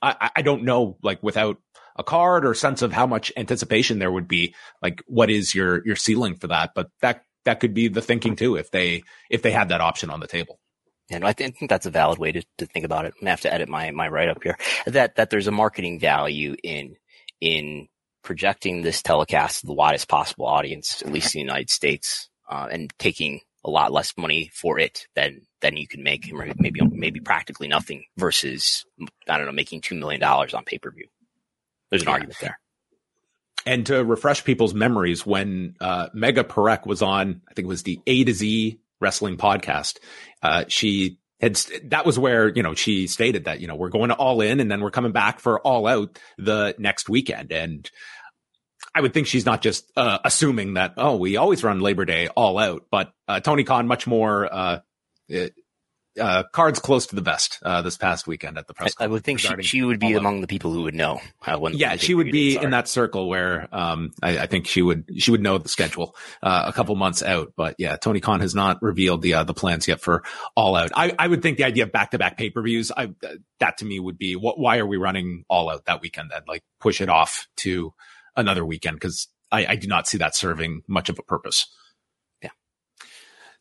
I, I don't know, like without a card or sense of how much anticipation there would be, like what is your, your ceiling for that? But that, that could be the thinking too, if they, if they had that option on the table. And I think that's a valid way to, to think about it. I'm gonna have to edit my, my write up here that, that there's a marketing value in, in projecting this telecast to the widest possible audience, at least in the United States, uh, and taking a lot less money for it than than you can make maybe maybe practically nothing versus I don't know making two million dollars on pay per view. There's an yeah. argument there. And to refresh people's memories, when uh, Megha Parekh was on, I think it was the A to Z wrestling podcast, uh, she had that was where you know she stated that you know we're going to all in and then we're coming back for all out the next weekend. And I would think she's not just uh, assuming that oh we always run Labor Day all out, but uh, Tony Khan much more uh, uh, cards close to the vest uh, this past weekend at the press. I, I would think she, she would be among the people who would know. Uh, when yeah, she would be in that circle where um, I, I, think she would she would know the schedule uh, a couple months out. But yeah, Tony Khan has not revealed the uh, the plans yet for All Out. I, I would think the idea of back to back pay per views, that to me would be what, why are we running All Out that weekend? Then like push it off to another weekend because I, I do not see that serving much of a purpose.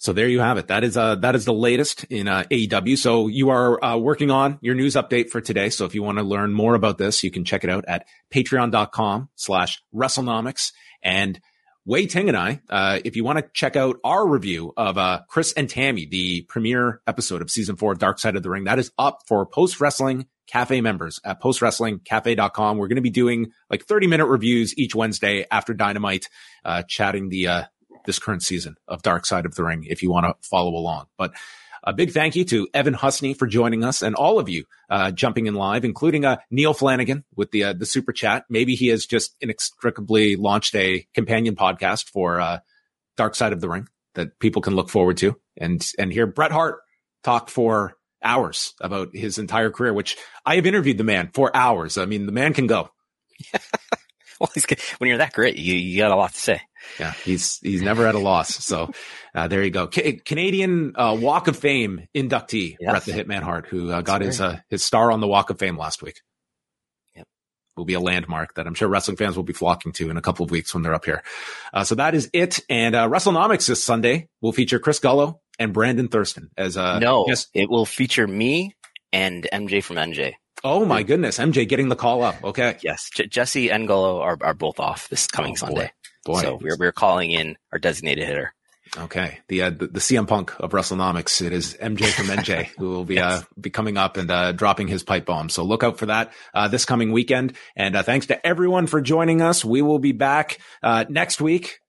So there you have it. That is uh that is the latest in uh, AEW. So you are uh, working on your news update for today. So if you want to learn more about this, you can check it out at patreon.com slash WrestleNomics. And Wai Ting and I, uh, if you want to check out our review of uh, Chris and Tammy, the premiere episode of season four of Dark Side of the Ring, that is up for post wrestling cafe members at postwrestlingcafe.com. We're going to be doing like 30 minute reviews each Wednesday after Dynamite, uh, chatting the, uh, this current season of Dark Side of the Ring if you want to follow along. But a big thank you to Evan Husney for joining us and all of you uh, jumping in live, including uh, Neil Flanagan with the uh, the super chat. Maybe he has just inextricably launched a companion podcast for uh, Dark Side of the Ring that people can look forward to and and hear Bret Hart talk for hours about his entire career, which I have interviewed the man for hours. I mean, the man can go. well, when you're that great, you, you got a lot to say. Yeah, he's he's never at a loss. So uh, there you go. C- Canadian uh, Walk of Fame inductee yes. Bret the Hitman Hart, who uh, got his uh, his star on the Walk of Fame last week. Yep, will be a landmark that I'm sure wrestling fans will be flocking to in a couple of weeks when they're up here. Uh, so that is it. And uh, WrestleNomics this Sunday will feature Chris Gullo and Brandon Thurston as uh no, yes. it will feature me and MJ from NJ. Oh my goodness, MJ getting the call up. Okay. Yes, J- Jesse and Gullo are, are both off this coming oh, Sunday. Boy. So we're we're calling in our designated hitter. Okay, the, uh, the the CM Punk of WrestleNomics. It is MJ from NJ who will be yes. uh, be coming up and uh, dropping his pipe bomb. So look out for that uh, this coming weekend. And uh, thanks to everyone for joining us. We will be back uh, next week.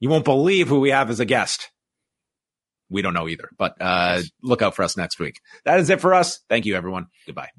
You won't believe who we have as a guest. We don't know either, but uh, look out for us next week. That is it for us. Thank you, everyone. Goodbye.